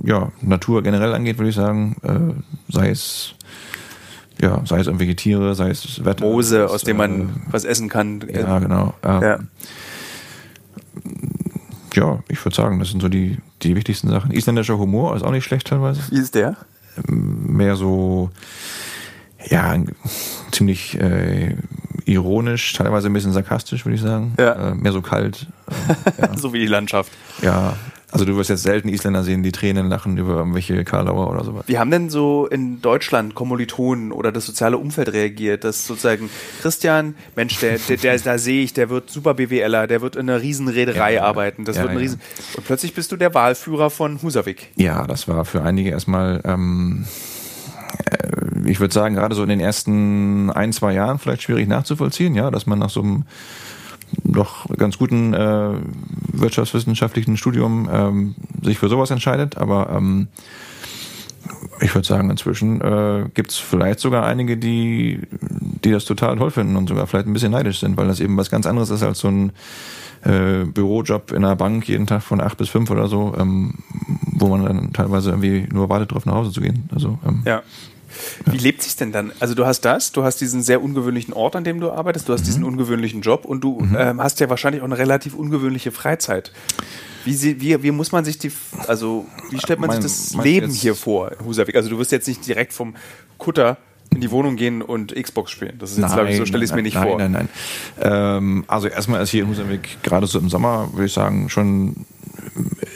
ja, Natur generell angeht, würde ich sagen. Äh, sei es ja, sei es irgendwelche Tiere, sei es Wetter. Moose, aus dem man äh, was essen kann. Ja, genau. Ähm, ja. ja, ich würde sagen, das sind so die, die wichtigsten Sachen. Isländischer Humor ist auch nicht schlecht teilweise. Wie ist der? Mehr so, ja, ziemlich äh, ironisch, teilweise ein bisschen sarkastisch, würde ich sagen. Ja. Äh, mehr so kalt. Äh, ja. so wie die Landschaft. Ja, also du wirst jetzt selten Isländer sehen, die Tränen lachen über irgendwelche Karlauer oder sowas. Wie haben denn so in Deutschland Kommilitonen oder das soziale Umfeld reagiert, dass sozusagen Christian, Mensch, der, der, der da sehe ich, der wird super BWLer, der wird in einer Riesenreederei ja, arbeiten, das wird ein Riesen und plötzlich bist du der Wahlführer von Husavik. Ja, das war für einige erstmal ähm, äh, ich würde sagen, gerade so in den ersten ein, zwei Jahren vielleicht schwierig nachzuvollziehen, ja, dass man nach so einem doch ganz guten äh, wirtschaftswissenschaftlichen Studium ähm, sich für sowas entscheidet. Aber ähm, ich würde sagen, inzwischen äh, gibt es vielleicht sogar einige, die, die das total toll finden und sogar vielleicht ein bisschen neidisch sind, weil das eben was ganz anderes ist als so ein äh, Bürojob in einer Bank jeden Tag von acht bis fünf oder so, ähm, wo man dann teilweise irgendwie nur wartet, drauf nach Hause zu gehen. Also ähm, ja. Wie lebt sich denn dann? Also du hast das, du hast diesen sehr ungewöhnlichen Ort, an dem du arbeitest, du hast mhm. diesen ungewöhnlichen Job und du mhm. ähm, hast ja wahrscheinlich auch eine relativ ungewöhnliche Freizeit. Wie, wie, wie muss man sich die, also wie stellt man mein, sich das Leben hier vor, Husavik? Also du wirst jetzt nicht direkt vom Kutter in die Wohnung gehen und Xbox spielen. Das ist jetzt, glaube ich, so stelle ich es mir nicht nein, vor. Nein, nein, nein. Ähm, also erstmal ist hier in Husavik gerade so im Sommer, würde ich sagen, schon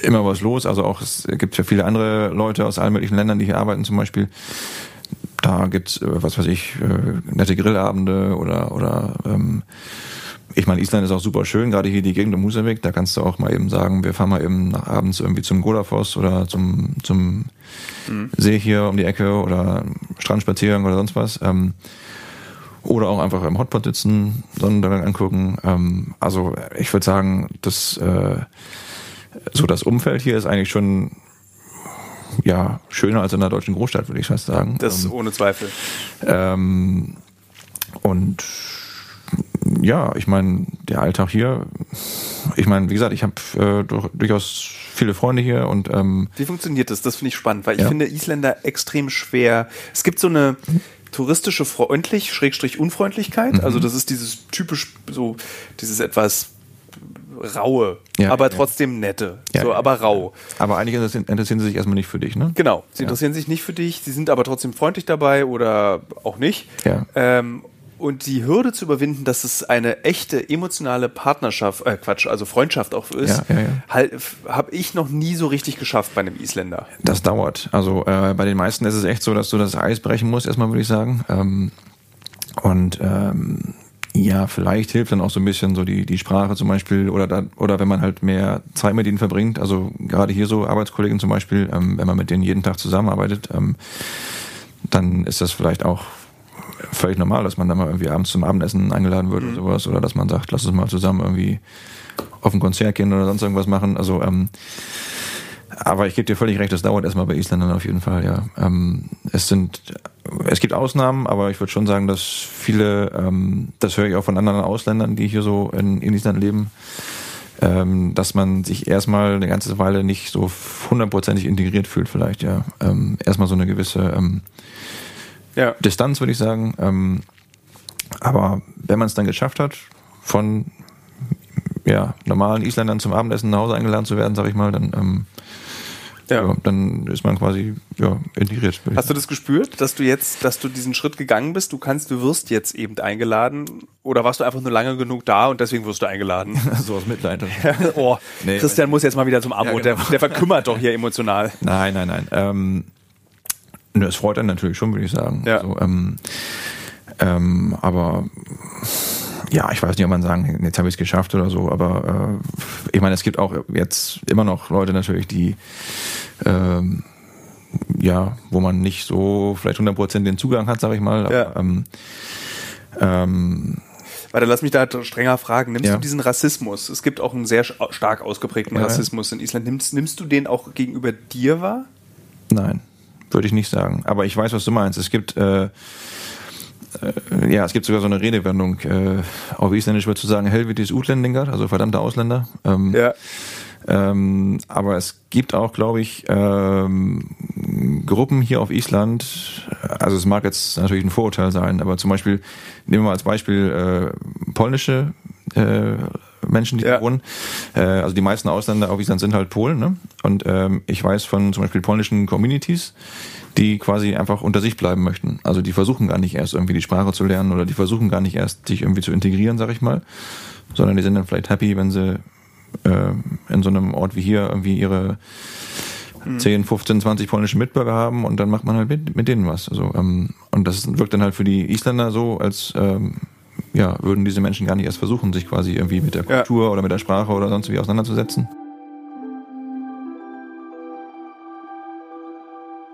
immer was los. Also auch es gibt ja viele andere Leute aus allen möglichen Ländern, die hier arbeiten zum Beispiel. Da gibt's, äh, was weiß ich, äh, nette Grillabende oder, oder ähm, ich meine, Island ist auch super schön, gerade hier die Gegend um Husavik, da kannst du auch mal eben sagen, wir fahren mal eben nach abends irgendwie zum Godafoss oder zum, zum mhm. See hier um die Ecke oder Strandspaziergang oder sonst was. Ähm, oder auch einfach im Hotpot sitzen, Sonnenuntergang angucken. Ähm, also ich würde sagen, das äh, so das Umfeld hier ist eigentlich schon ja, schöner als in der deutschen Großstadt, würde ich fast sagen. Das ähm, ohne Zweifel. Ähm, und ja, ich meine, der Alltag hier, ich meine, wie gesagt, ich habe äh, durchaus viele Freunde hier und ähm, Wie funktioniert das? Das finde ich spannend, weil ja. ich finde Isländer extrem schwer. Es gibt so eine touristische freundlich, Schrägstrich Unfreundlichkeit. Mhm. Also das ist dieses typisch so, dieses etwas raue, ja, aber trotzdem nette. Ja, so, aber rau. Aber eigentlich interessieren sie sich erstmal nicht für dich, ne? Genau, sie interessieren sich nicht für dich, sie sind aber trotzdem freundlich dabei oder auch nicht. Ja. Ähm, und die Hürde zu überwinden, dass es eine echte emotionale Partnerschaft, äh Quatsch, also Freundschaft auch ist, ja, ja, ja. halt, habe ich noch nie so richtig geschafft bei einem Isländer. Das dauert. Also äh, bei den meisten ist es echt so, dass du das Eis brechen musst, erstmal würde ich sagen. Ähm, und ähm, ja, vielleicht hilft dann auch so ein bisschen so die, die Sprache zum Beispiel oder da, oder wenn man halt mehr Zeit mit ihnen verbringt, also gerade hier so Arbeitskollegen zum Beispiel, ähm, wenn man mit denen jeden Tag zusammenarbeitet, ähm, dann ist das vielleicht auch völlig normal, dass man dann mal irgendwie abends zum Abendessen eingeladen wird mhm. oder sowas oder dass man sagt, lass uns mal zusammen irgendwie auf ein Konzert gehen oder sonst irgendwas machen. Also ähm, aber ich gebe dir völlig recht, das dauert erstmal bei Isländern auf jeden Fall, ja. Ähm, es sind, es gibt Ausnahmen, aber ich würde schon sagen, dass viele, ähm, das höre ich auch von anderen Ausländern, die hier so in, in Island leben, ähm, dass man sich erstmal eine ganze Weile nicht so hundertprozentig integriert fühlt, vielleicht, ja. Ähm, erstmal so eine gewisse ähm, ja. Distanz, würde ich sagen. Ähm, aber wenn man es dann geschafft hat, von ja, normalen Isländern zum Abendessen nach Hause eingeladen zu werden, sag ich mal, dann ähm, ja. ja. dann ist man quasi ja, integriert. Hast du das gespürt, dass du jetzt, dass du diesen Schritt gegangen bist? Du kannst, du wirst jetzt eben eingeladen oder warst du einfach nur lange genug da und deswegen wirst du eingeladen? so aus Mitleid. oh, nee. Christian muss jetzt mal wieder zum Abo, ja, genau. der, der verkümmert doch hier emotional. Nein, nein, nein. Ähm, es freut einen natürlich schon, würde ich sagen. Ja. Also, ähm, ähm, aber ja, ich weiß nicht, ob man sagen, jetzt habe ich es geschafft oder so, aber äh, ich meine, es gibt auch jetzt immer noch Leute natürlich, die ähm, ja, wo man nicht so vielleicht 100% den Zugang hat, sage ich mal. Ja. Aber, ähm, ähm, Warte, lass mich da strenger fragen. Nimmst Ja. du diesen Rassismus? Es gibt auch einen sehr stark ausgeprägten Ja. Rassismus in Island. Nimmst, nimmst du den auch gegenüber dir wahr? Nein, würde ich nicht sagen. Aber ich weiß, was du meinst. Es gibt äh, äh, ja, es gibt sogar so eine Redewendung. Äh, auf Isländisch würdest du sagen, Helvetis Utlendingar, also verdammte Ausländer. Ähm, Ja. ähm, aber es gibt auch, glaube ich, ähm, Gruppen hier auf Island. Also es mag jetzt natürlich ein Vorurteil sein, aber zum Beispiel nehmen wir mal als Beispiel äh, polnische äh, Menschen, die Ja. hier wohnen. Äh, also die meisten Ausländer auf Island sind halt Polen. Ne? Und ähm, ich weiß von zum Beispiel polnischen Communities, die quasi einfach unter sich bleiben möchten. Also die versuchen gar nicht erst irgendwie die Sprache zu lernen oder die versuchen gar nicht erst sich irgendwie zu integrieren, sag ich mal, sondern die sind dann vielleicht happy, wenn sie äh, in so einem Ort wie hier irgendwie ihre 10, 15, 20 polnische Mitbürger haben und dann macht man halt mit, mit denen was. Also, ähm, und das wirkt dann halt für die Isländer so, als ähm, ja, würden diese Menschen gar nicht erst versuchen, sich quasi irgendwie mit der Ja. Kultur oder mit der Sprache oder sonst wie auseinanderzusetzen.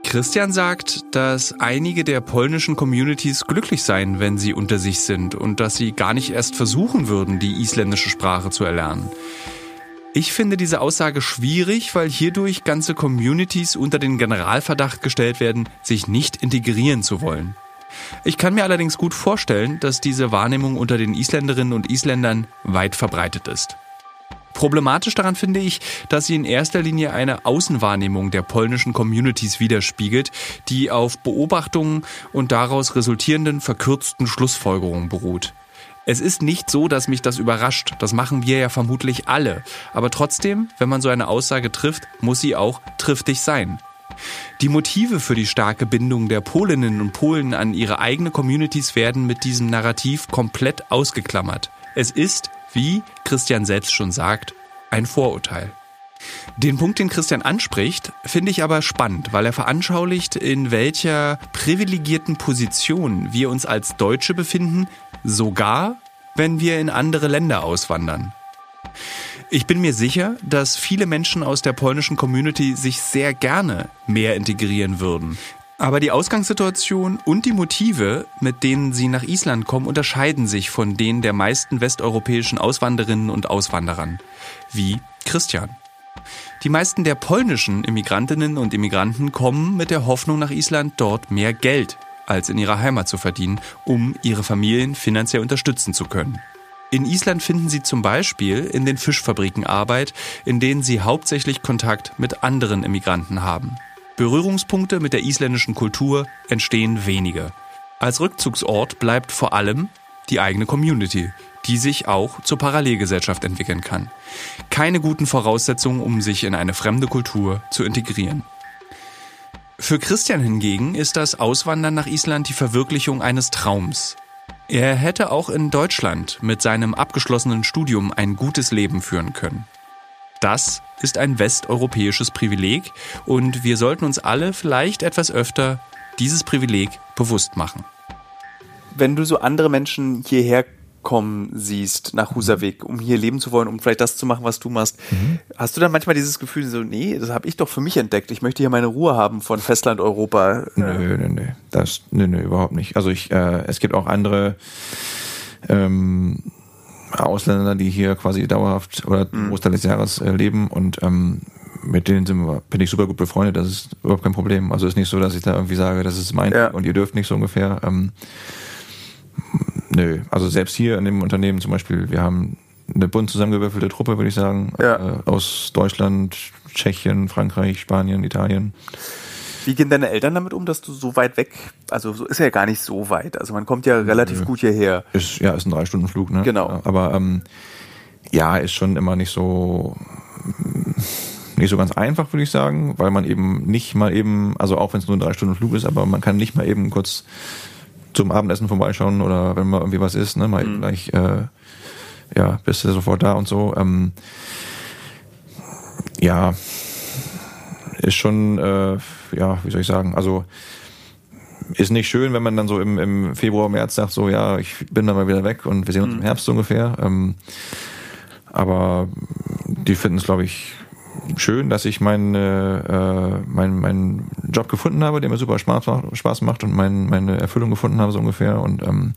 Christian sagt, dass einige der polnischen Communities glücklich seien, wenn sie unter sich sind und dass sie gar nicht erst versuchen würden, die isländische Sprache zu erlernen. Ich finde diese Aussage schwierig, weil hierdurch ganze Communities unter den Generalverdacht gestellt werden, sich nicht integrieren zu wollen. Ich kann mir allerdings gut vorstellen, dass diese Wahrnehmung unter den Isländerinnen und Isländern weit verbreitet ist. Problematisch daran finde ich, dass sie in erster Linie eine Außenwahrnehmung der polnischen Communities widerspiegelt, die auf Beobachtungen und daraus resultierenden verkürzten Schlussfolgerungen beruht. Es ist nicht so, dass mich das überrascht. Das machen wir ja vermutlich alle. Aber trotzdem, wenn man so eine Aussage trifft, muss sie auch triftig sein. Die Motive für die starke Bindung der Polinnen und Polen an ihre eigene Communities werden mit diesem Narrativ komplett ausgeklammert. Es ist, wie Christian selbst schon sagt, ein Vorurteil. Den Punkt, den Christian anspricht, finde ich aber spannend, weil er veranschaulicht, in welcher privilegierten Position wir uns als Deutsche befinden, sogar wenn wir in andere Länder auswandern. Ich bin mir sicher, dass viele Menschen aus der polnischen Community sich sehr gerne mehr integrieren würden. Aber die Ausgangssituation und die Motive, mit denen sie nach Island kommen, unterscheiden sich von denen der meisten westeuropäischen Auswanderinnen und Auswanderern. Wie Christian. Die meisten der polnischen Immigrantinnen und Immigranten kommen mit der Hoffnung nach Island, dort mehr Geld als in ihrer Heimat zu verdienen, um ihre Familien finanziell unterstützen zu können. In Island finden sie zum Beispiel in den Fischfabriken Arbeit, in denen sie hauptsächlich Kontakt mit anderen Immigranten haben. Berührungspunkte mit der isländischen Kultur entstehen wenige. Als Rückzugsort bleibt vor allem die eigene Community, die sich auch zur Parallelgesellschaft entwickeln kann. Keine guten Voraussetzungen, um sich in eine fremde Kultur zu integrieren. Für Christian hingegen ist das Auswandern nach Island die Verwirklichung eines Traums. Er hätte auch in Deutschland mit seinem abgeschlossenen Studium ein gutes Leben führen können. Das ist ein westeuropäisches Privileg und wir sollten uns alle vielleicht etwas öfter dieses Privileg bewusst machen. Wenn du so andere Menschen hierher kommen siehst nach Husavik, um hier leben zu wollen, um vielleicht das zu machen, was du machst, hast du dann manchmal dieses Gefühl, so, nee, das habe ich doch für mich entdeckt. Ich möchte hier meine Ruhe haben von Festland-Europa. Nö, nö, nö. Das, nö, nö, überhaupt nicht. Also ich, äh, es gibt auch andere ähm, Ausländer, die hier quasi dauerhaft oder Mhm. Großteil des Jahres äh, leben und ähm, mit denen sind wir, bin ich super gut befreundet. Das ist überhaupt kein Problem. Also ist nicht so, dass ich da irgendwie sage, das ist mein Ja. und ihr dürft nicht so ungefähr. Ähm, nö, also selbst hier in dem Unternehmen zum Beispiel, wir haben eine bunt zusammengewürfelte Truppe, würde ich sagen, Ja. äh, aus Deutschland, Tschechien, Frankreich, Spanien, Italien. Wie gehen deine Eltern damit um, dass du so weit weg, also so ist ja gar nicht so weit. Also man kommt ja relativ gut hierher. Ist, ja, ist ein Drei-Stunden-Flug, ne? Genau. Aber ähm, ja, ist schon immer nicht so nicht so ganz einfach, würde ich sagen, weil man eben nicht mal eben, also auch wenn es nur ein Drei-Stunden-Flug ist, aber man kann nicht mal eben kurz zum Abendessen vorbeischauen oder wenn mal irgendwie was ist, ne, mal eben gleich, äh, ja, bist du sofort da und so. Ähm, ja, ist schon, äh, ja, wie soll ich sagen, also ist nicht schön, wenn man dann so im, im Februar, März sagt, so ja, ich bin dann mal wieder weg und wir sehen uns im Herbst ungefähr. Ähm, aber die finden es, glaube ich, schön, dass ich meinen äh, mein, mein Job gefunden habe, der mir super Spaß macht, Spaß macht und mein, meine Erfüllung gefunden habe, so ungefähr. Und ähm,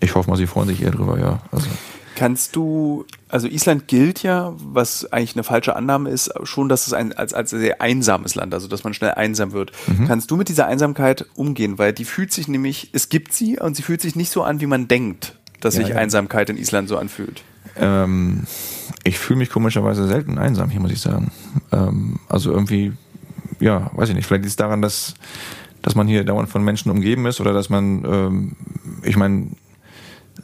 ich hoffe mal, sie freuen sich eher drüber, ja. Also. Kannst du, also Island gilt ja, was eigentlich eine falsche Annahme ist, schon, dass es ein als, als sehr einsames Land, also dass man schnell einsam wird. Mhm. Kannst du mit dieser Einsamkeit umgehen? Weil die fühlt sich nämlich, es gibt sie und sie fühlt sich nicht so an, wie man denkt, dass ja, sich ja. Einsamkeit in Island so anfühlt. Ähm, ich fühle mich komischerweise selten einsam hier, muss ich sagen. Ähm, also irgendwie, ja, weiß ich nicht. Vielleicht liegt es daran, dass, dass man hier dauernd von Menschen umgeben ist oder dass man, ähm, ich meine,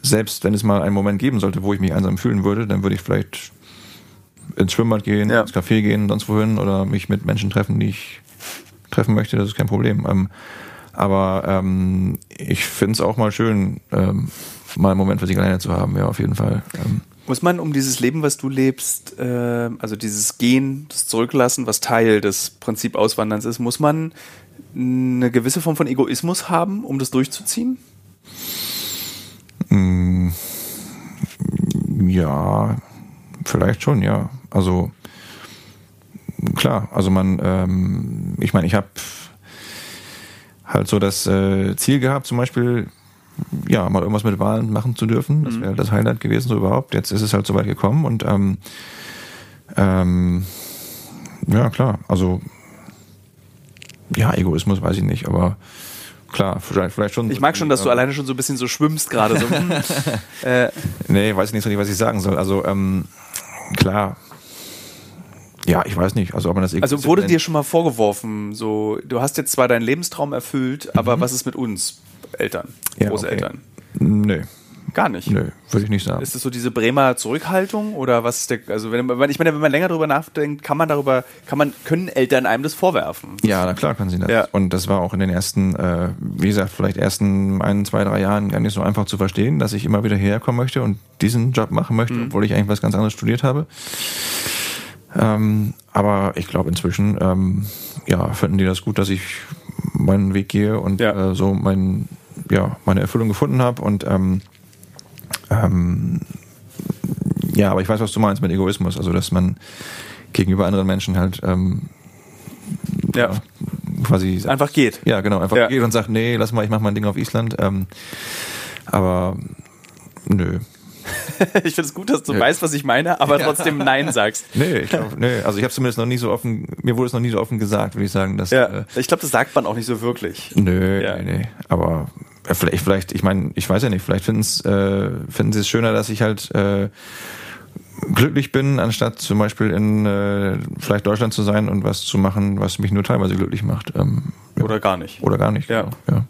selbst wenn es mal einen Moment geben sollte, wo ich mich einsam fühlen würde, dann würde ich vielleicht ins Schwimmbad gehen, ja. ins Café gehen, sonst wohin oder mich mit Menschen treffen, die ich treffen möchte. Das ist kein Problem. Ähm, aber ähm, ich finde es auch mal schön, ähm, mal einen Moment für sich alleine zu haben, ja, auf jeden Fall. Ähm, muss man um dieses Leben, was du lebst, äh, also dieses Gehen, das Zurücklassen, was Teil des Prinzip Auswanderns ist, muss man eine gewisse Form von Egoismus haben, um das durchzuziehen? Mm, ja, vielleicht schon, ja. Also klar, also man, ähm, ich meine, ich habe halt so das äh, Ziel gehabt, zum Beispiel ja, mal irgendwas mit Wahlen machen zu dürfen. Das mhm. wäre das Highlight gewesen, so überhaupt. Jetzt ist es halt so weit gekommen und ähm, ähm, ja, klar, also ja, Egoismus weiß ich nicht, aber klar, vielleicht, vielleicht schon. Ich mag schon, dass du alleine schon so ein bisschen so schwimmst gerade. So. äh. Nee, weiß ich nicht so nicht, was ich sagen soll. Also ähm, klar, ja, ich weiß nicht. Also, ob man das also wurde dir schon mal vorgeworfen, so, du hast jetzt zwar deinen Lebenstraum erfüllt, aber mhm. was ist mit uns? Eltern, ja, Großeltern? Okay. Nö. Gar nicht. Nö, würde ich nicht sagen. Ist es so diese Bremer Zurückhaltung oder was ist der, also wenn man, ich meine, wenn man länger darüber nachdenkt, kann man darüber, kann man, können Eltern einem das vorwerfen? Ja, na klar können sie das. Ja. Und das war auch in den ersten, äh, wie gesagt, vielleicht ersten ein, zwei, drei Jahren gar nicht so einfach zu verstehen, dass ich immer wieder herkommen möchte und diesen Job machen möchte, mhm. obwohl ich eigentlich was ganz anderes studiert habe. Ähm, aber ich glaube inzwischen, ähm, ja, finden die das gut, dass ich meinen Weg gehe und ja. äh, so mein, ja, meine Erfüllung gefunden habe. Und ähm, ähm, ja, aber ich weiß, was du meinst mit Egoismus. Also, dass man gegenüber anderen Menschen halt ähm, ja. quasi einfach geht. Ja, genau, einfach ja. geht und sagt, nee, lass mal, ich mach mein Ding auf Island. Ähm, aber nö, ich finde es gut, dass du ja. weißt, was ich meine, aber trotzdem Nein sagst. Nee, ich glaub, nee. also ich habe zumindest noch nie so offen, mir wurde es noch nie so offen gesagt, würde ich sagen. Dass, ja. Äh, ich glaube, das sagt man auch nicht so wirklich. Nö, ja. nee, nee. Aber vielleicht, vielleicht, ich meine, ich weiß ja nicht, vielleicht finden äh, finden sie es schöner, dass ich halt äh, glücklich bin, anstatt zum Beispiel in äh, vielleicht Deutschland zu sein und was zu machen, was mich nur teilweise glücklich macht. Ähm, Oder gar nicht. Oder gar nicht. Ja. Genau, ja.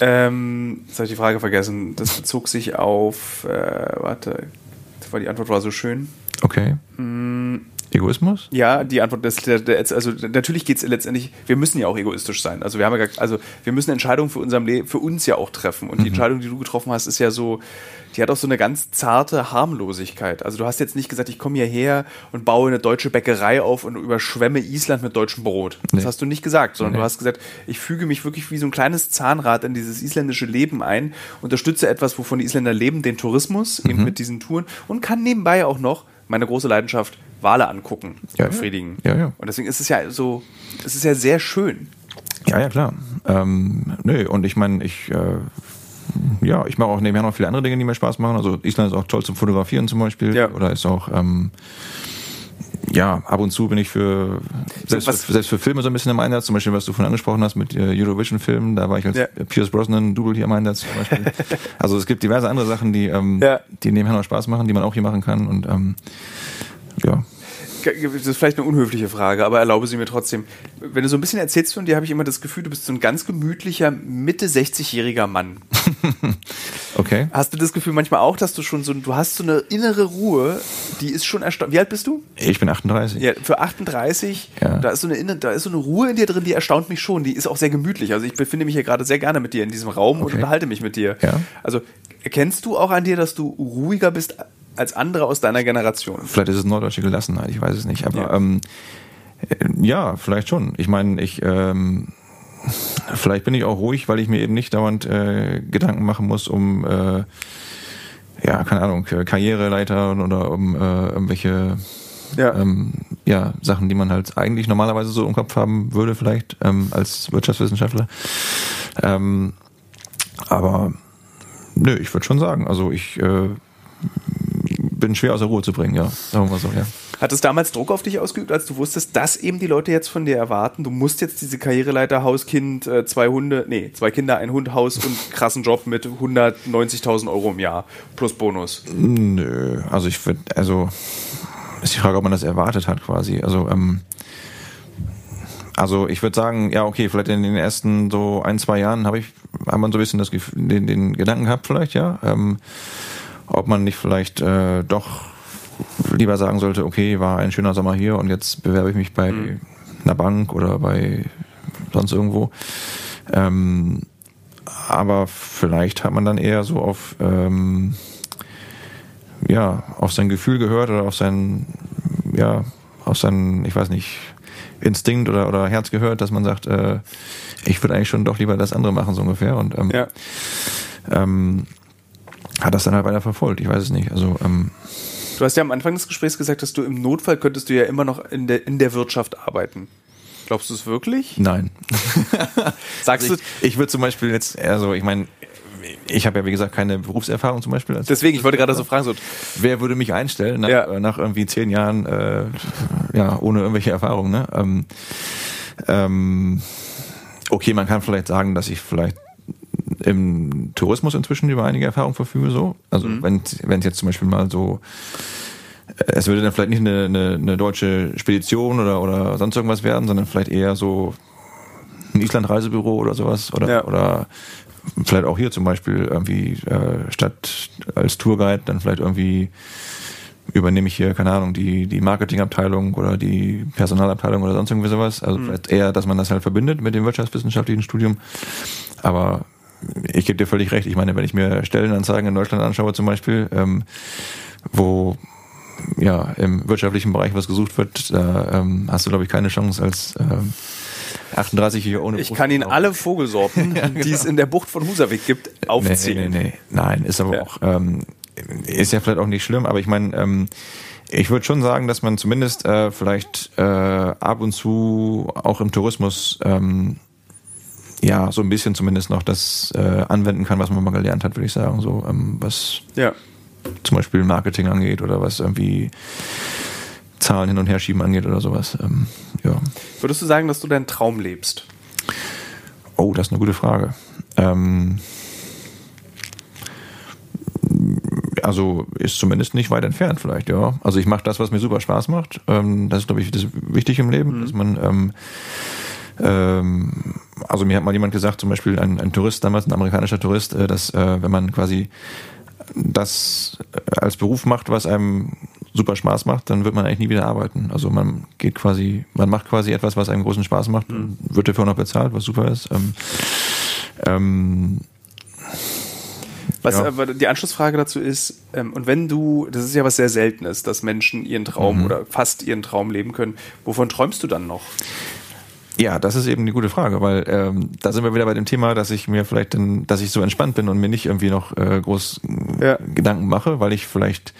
Ähm, jetzt habe ich die Frage vergessen. Das bezog sich auf, äh, warte, war die Antwort war so schön. Okay. Mm. Egoismus? Ja, die Antwort ist, also natürlich geht es letztendlich, wir müssen ja auch egoistisch sein. Also wir haben ja, also wir müssen Entscheidungen für unserem Leben, für uns ja auch treffen. Und die mhm. Entscheidung, die du getroffen hast, ist ja so, die hat auch so eine ganz zarte Harmlosigkeit. Also du hast jetzt nicht gesagt, ich komme hierher und baue eine deutsche Bäckerei auf und überschwemme Island mit deutschem Brot. Nee. Das hast du nicht gesagt, sondern nee. du hast gesagt, ich füge mich wirklich wie so ein kleines Zahnrad in dieses isländische Leben ein, unterstütze etwas, wovon die Isländer leben, den Tourismus, mhm. eben mit diesen Touren und kann nebenbei auch noch meine große Leidenschaft Wale angucken, ja, befriedigen. Ja, ja. Und deswegen ist es ja so, es ist ja sehr schön. Ja, ja, klar. Ähm, nö, und ich meine, ich äh, ja, ich mache auch nebenher noch viele andere Dinge, die mir Spaß machen. Also Island ist auch toll zum Fotografieren zum Beispiel. Ja. Oder ist auch, ähm, ja, ab und zu bin ich für selbst, für selbst, für Filme so ein bisschen im Einsatz. Zum Beispiel, was du vorhin angesprochen hast mit äh, Eurovision-Filmen. Da war ich als ja. Pierce Brosnan Double hier im Einsatz zum Beispiel. also es gibt diverse andere Sachen, die, ähm, ja. die nebenher noch Spaß machen, die man auch hier machen kann. Und ähm, ja das ist vielleicht eine unhöfliche Frage, aber erlaube sie mir trotzdem. Wenn du so ein bisschen erzählst von dir, habe ich immer das Gefühl, du bist so ein ganz gemütlicher, Mitte 60-jähriger Mann. okay. Hast du das Gefühl manchmal auch, dass du schon so, du hast so eine innere Ruhe, die ist schon erstaunlich. Wie alt bist du? Ich bin 38. Ja, für 38, ja. da, ist so eine, da ist so eine Ruhe in dir drin, die erstaunt mich schon. Die ist auch sehr gemütlich. Also ich befinde mich hier gerade sehr gerne mit dir in diesem Raum okay. und unterhalte mich mit dir. Ja. Also erkennst du auch an dir, dass du ruhiger bist als andere aus deiner Generation. Vielleicht ist es norddeutsche Gelassenheit, ich weiß es nicht. Aber ja, ähm, äh, ja vielleicht schon. Ich meine, ich, ähm, vielleicht bin ich auch ruhig, weil ich mir eben nicht dauernd äh, Gedanken machen muss um, äh, ja, keine Ahnung, Karriereleiter oder um äh, irgendwelche ja. Ähm, ja, Sachen, die man halt eigentlich normalerweise so im Kopf haben würde, vielleicht ähm, als Wirtschaftswissenschaftler. Ähm, aber nö, ich würde schon sagen, also ich äh, bin schwer aus der Ruhe zu bringen, ja. Sagen wir so, ja. Hat es damals Druck auf dich ausgeübt, als du wusstest, dass eben die Leute jetzt von dir erwarten? Du musst jetzt diese Karriereleiter, Hauskind, äh, zwei Hunde, nee, zwei Kinder, ein Hund, Haus und krassen Job mit 190.000 Euro im Jahr plus Bonus. Nö, also ich würde, also ist die Frage, ob man das erwartet hat quasi. Also ähm, also ich würde sagen, ja, okay, vielleicht in den ersten so ein, zwei Jahren habe ich, hat man so ein bisschen das, den, den Gedanken gehabt, vielleicht, ja. Ähm, ob man nicht vielleicht äh, doch lieber sagen sollte, okay, war ein schöner Sommer hier und jetzt bewerbe ich mich bei mhm. einer Bank oder bei sonst irgendwo. Ähm, aber vielleicht hat man dann eher so auf ähm, ja auf sein Gefühl gehört oder auf sein ja auf sein ich weiß nicht Instinkt oder oder Herz gehört, dass man sagt, äh, ich würde eigentlich schon doch lieber das andere machen so ungefähr und ähm, ja. ähm, hat das dann halt weiter verfolgt. Ich weiß es nicht. Also ähm, Du hast ja am Anfang des Gesprächs gesagt, dass du im Notfall könntest du ja immer noch in der, in der Wirtschaft arbeiten. Glaubst du es wirklich? Nein. Sagst also ich, du? Ich würde zum Beispiel jetzt, also ich meine, ich habe ja wie gesagt keine Berufserfahrung zum Beispiel. Deswegen, ich wollte gerade so fragen, so, wer würde mich einstellen nach, ja. nach irgendwie zehn Jahren, äh, ja, ohne irgendwelche Erfahrung, ne? Ähm, ähm, okay, man kann vielleicht sagen, dass ich vielleicht im Tourismus inzwischen über einige Erfahrung verfüge, so. Also mhm. wenn wenn es jetzt zum Beispiel mal so äh, es würde dann vielleicht nicht eine, eine, eine deutsche Spedition oder, oder sonst irgendwas werden, sondern vielleicht eher so ein Island-Reisebüro oder sowas oder, ja. oder vielleicht auch hier zum Beispiel irgendwie äh, statt als Tourguide dann vielleicht irgendwie übernehme ich hier, keine Ahnung, die, die Marketingabteilung oder die Personalabteilung oder sonst irgendwie sowas. Also mhm. vielleicht eher, dass man das halt verbindet mit dem wirtschaftswissenschaftlichen Studium. Aber ich gebe dir völlig recht. Ich meine, wenn ich mir Stellenanzeigen in Deutschland anschaue zum Beispiel, ähm, wo ja im wirtschaftlichen Bereich was gesucht wird, da ähm, hast du, glaube ich, keine Chance als ähm, 38 hier ohne Ich kann Ihnen alle Vogelsorten, ja, genau. die es in der Bucht von Husavik gibt, aufzählen. Nee, nee, nee. Nein, ist aber ja. auch, ähm, ist ja vielleicht auch nicht schlimm, aber ich meine, ähm, ich würde schon sagen, dass man zumindest äh, vielleicht äh, ab und zu auch im Tourismus ähm, ja so ein bisschen zumindest noch das äh, anwenden kann, was man mal gelernt hat, würde ich sagen. So ähm, was ja. zum Beispiel Marketing angeht oder was irgendwie Zahlen hin und her schieben angeht oder sowas. Ähm, ja. Würdest du sagen, dass du deinen Traum lebst? Oh, das ist eine gute Frage. Ähm, also ist zumindest nicht weit entfernt vielleicht, ja. Also ich mache das, was mir super Spaß macht. Ähm, das ist, glaube ich, das wichtig im Leben, mhm. dass man ähm, also mir hat mal jemand gesagt, zum Beispiel ein, ein Tourist damals, ein amerikanischer Tourist, äh, dass äh, wenn man quasi das als Beruf macht, was einem super Spaß macht, dann wird man eigentlich nie wieder arbeiten. Also man geht quasi, man macht quasi etwas, was einem großen Spaß macht, mhm. wird dafür noch bezahlt, was super ist. Ähm, ähm, was ja. aber die Anschlussfrage dazu ist, ähm, und wenn du, das ist ja was sehr Seltenes, dass Menschen ihren Traum mhm. oder fast ihren Traum leben können, wovon träumst du dann noch? Ja, das ist eben eine gute Frage, weil ähm, da sind wir wieder bei dem Thema, dass ich mir vielleicht, dann, dass ich so entspannt bin und mir nicht irgendwie noch äh, groß ja. Gedanken mache, weil ich vielleicht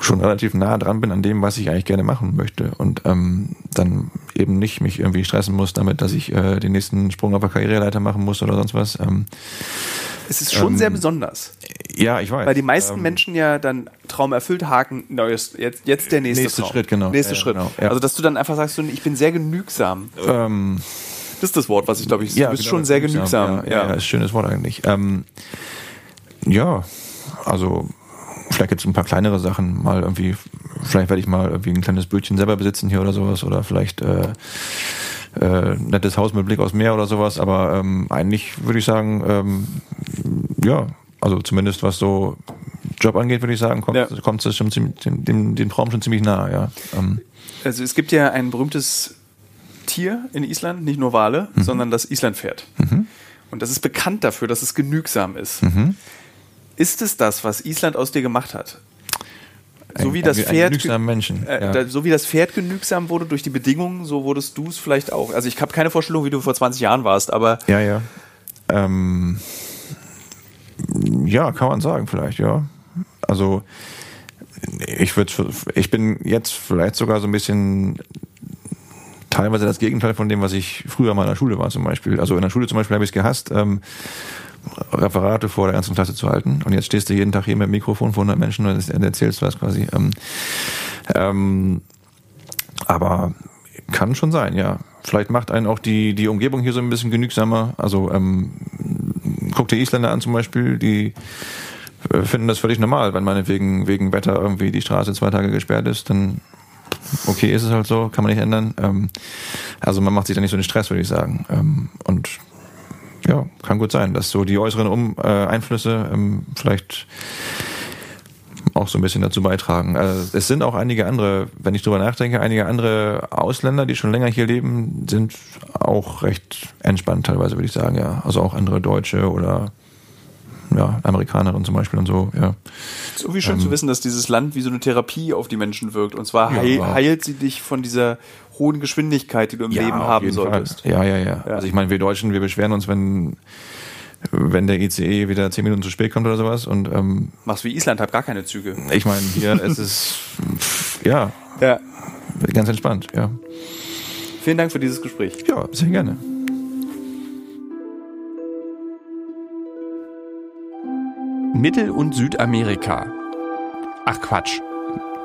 schon relativ nah dran bin an dem, was ich eigentlich gerne machen möchte und ähm, dann eben nicht mich irgendwie stressen muss damit, dass ich äh, den nächsten Sprung auf der Karriereleiter machen muss oder sonst was. Ähm, es ist schon ähm, sehr besonders. Ja, ich weiß. Weil die meisten ähm, Menschen ja dann Traum erfüllt, Haken, neues, jetzt, jetzt der nächste, nächste Traum. Schritt, genau. Nächster ja, Schritt. Genau, ja. Also, dass du dann einfach sagst, ich bin sehr genügsam. Ähm, das ist das Wort, was ich glaube ich, ja, du bist genau, schon sehr genügsam. Ja, ja. ja, ist ein schönes Wort eigentlich. Ähm, ja, also vielleicht es ein paar kleinere Sachen, mal irgendwie, vielleicht werde ich mal irgendwie ein kleines Bötchen selber besitzen hier oder sowas oder vielleicht äh, äh, nettes Haus mit Blick aufs Meer oder sowas, aber ähm, eigentlich würde ich sagen, ähm, ja, also zumindest was so Job angeht, würde ich sagen, kommt, ja. kommt es schon ziemlich, dem, dem, dem Traum schon ziemlich nah, ja. Ähm. Also es gibt ja ein berühmtes Tier in Island, nicht nur Wale, mhm. sondern das Islandpferd. Mhm. Und das ist bekannt dafür, dass es genügsam ist. Mhm. Ist es das, was Island aus dir gemacht hat? So ein, wie das Pferd, Menschen. äh, ja. da, so wie das Pferd genügsam wurde durch die Bedingungen, so wurdest du es vielleicht auch. Also ich habe keine Vorstellung, wie du vor 20 Jahren warst, aber Ja, ja. Ähm, ja, kann man sagen, vielleicht, ja. Also ich würde, ich bin jetzt vielleicht sogar so ein bisschen teilweise das Gegenteil von dem, was ich früher mal in der Schule war zum Beispiel. Also in der Schule zum Beispiel habe ich es gehasst, ähm, Referate vor der ganzen Klasse zu halten. Und jetzt stehst du jeden Tag hier mit dem Mikrofon vor 100 Menschen und erzählst was quasi. Ähm, ähm, aber kann schon sein, ja. Vielleicht macht einen auch die, die Umgebung hier so ein bisschen genügsamer. Also ähm, guck dir Isländer an zum Beispiel, die äh, finden das völlig normal, wenn meinetwegen wegen Wetter irgendwie die Straße zwei Tage gesperrt ist, dann okay, ist es halt so, kann man nicht ändern. Ähm, also man macht sich da nicht so den Stress, würde ich sagen. Ähm, und ja, kann gut sein, dass so die äußeren um äh, Einflüsse ähm, vielleicht auch so ein bisschen dazu beitragen. Also es sind auch einige andere, wenn ich drüber nachdenke, einige andere Ausländer, die schon länger hier leben, sind auch recht entspannt teilweise, würde ich sagen, ja. Also auch andere Deutsche oder ja, Amerikanerinnen zum Beispiel und so, ja. es ist irgendwie schön zu wissen, dass dieses Land wie so eine Therapie auf die Menschen wirkt. Und zwar Ja. heil, heilt sie dich von dieser hohen Geschwindigkeit, die du im Leben auf haben solltest. Fall. Ja, ja, ja, Ja. Also ich meine, wir Deutschen, wir beschweren uns, wenn wenn der ICE wieder zehn Minuten zu spät kommt oder sowas. Und ähm, Machst wie Island, hab gar keine Züge. ich meine, hier ist es pff, ja Ja. ganz entspannt, ja. Vielen Dank für dieses Gespräch. Ja, sehr gerne. Mittel- und Südamerika. Ach Quatsch.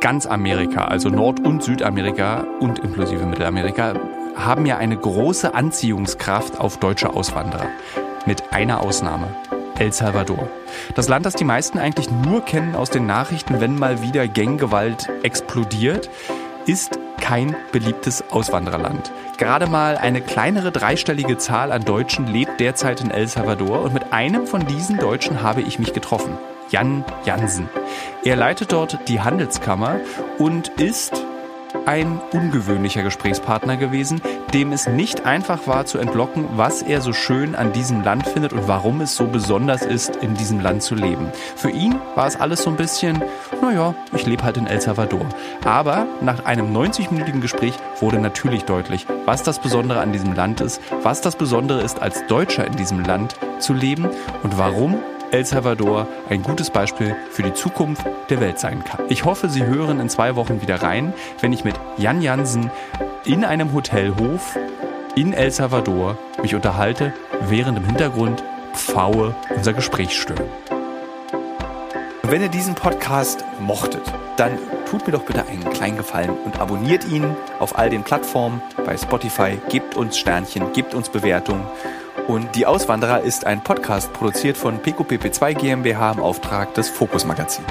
Ganz Amerika, also Nord- und Südamerika und inklusive Mittelamerika, haben ja eine große Anziehungskraft auf deutsche Auswanderer. Mit einer Ausnahme. El Salvador. Das Land, das die meisten eigentlich nur kennen aus den Nachrichten, wenn mal wieder Ganggewalt explodiert, ist kein beliebtes Auswandererland. Gerade mal eine kleinere dreistellige Zahl an Deutschen lebt derzeit in El Salvador und mit einem von diesen Deutschen habe ich mich getroffen. Jan Jansen. Er leitet dort die Handelskammer und ist ein ungewöhnlicher Gesprächspartner gewesen, dem es nicht einfach war zu entlocken, was er so schön an diesem Land findet und warum es so besonders ist, in diesem Land zu leben. Für ihn war es alles so ein bisschen, naja, ich lebe halt in El Salvador. Aber nach einem 90-minütigen Gespräch wurde natürlich deutlich, was das Besondere an diesem Land ist, was das Besondere ist, als Deutscher in diesem Land zu leben und warum El Salvador ein gutes Beispiel für die Zukunft der Welt sein kann. Ich hoffe, Sie hören in zwei Wochen wieder rein, wenn ich mit Jan Jansen in einem Hotelhof in El Salvador mich unterhalte, während im Hintergrund Pfaue unser Gespräch stören. Wenn ihr diesen Podcast mochtet, dann tut mir doch bitte einen kleinen Gefallen und abonniert ihn auf all den Plattformen bei Spotify, gebt uns Sternchen, gebt uns Bewertungen. Und Die Auswanderer ist ein Podcast produziert von PQPP2 GmbH im Auftrag des Fokus Magazin.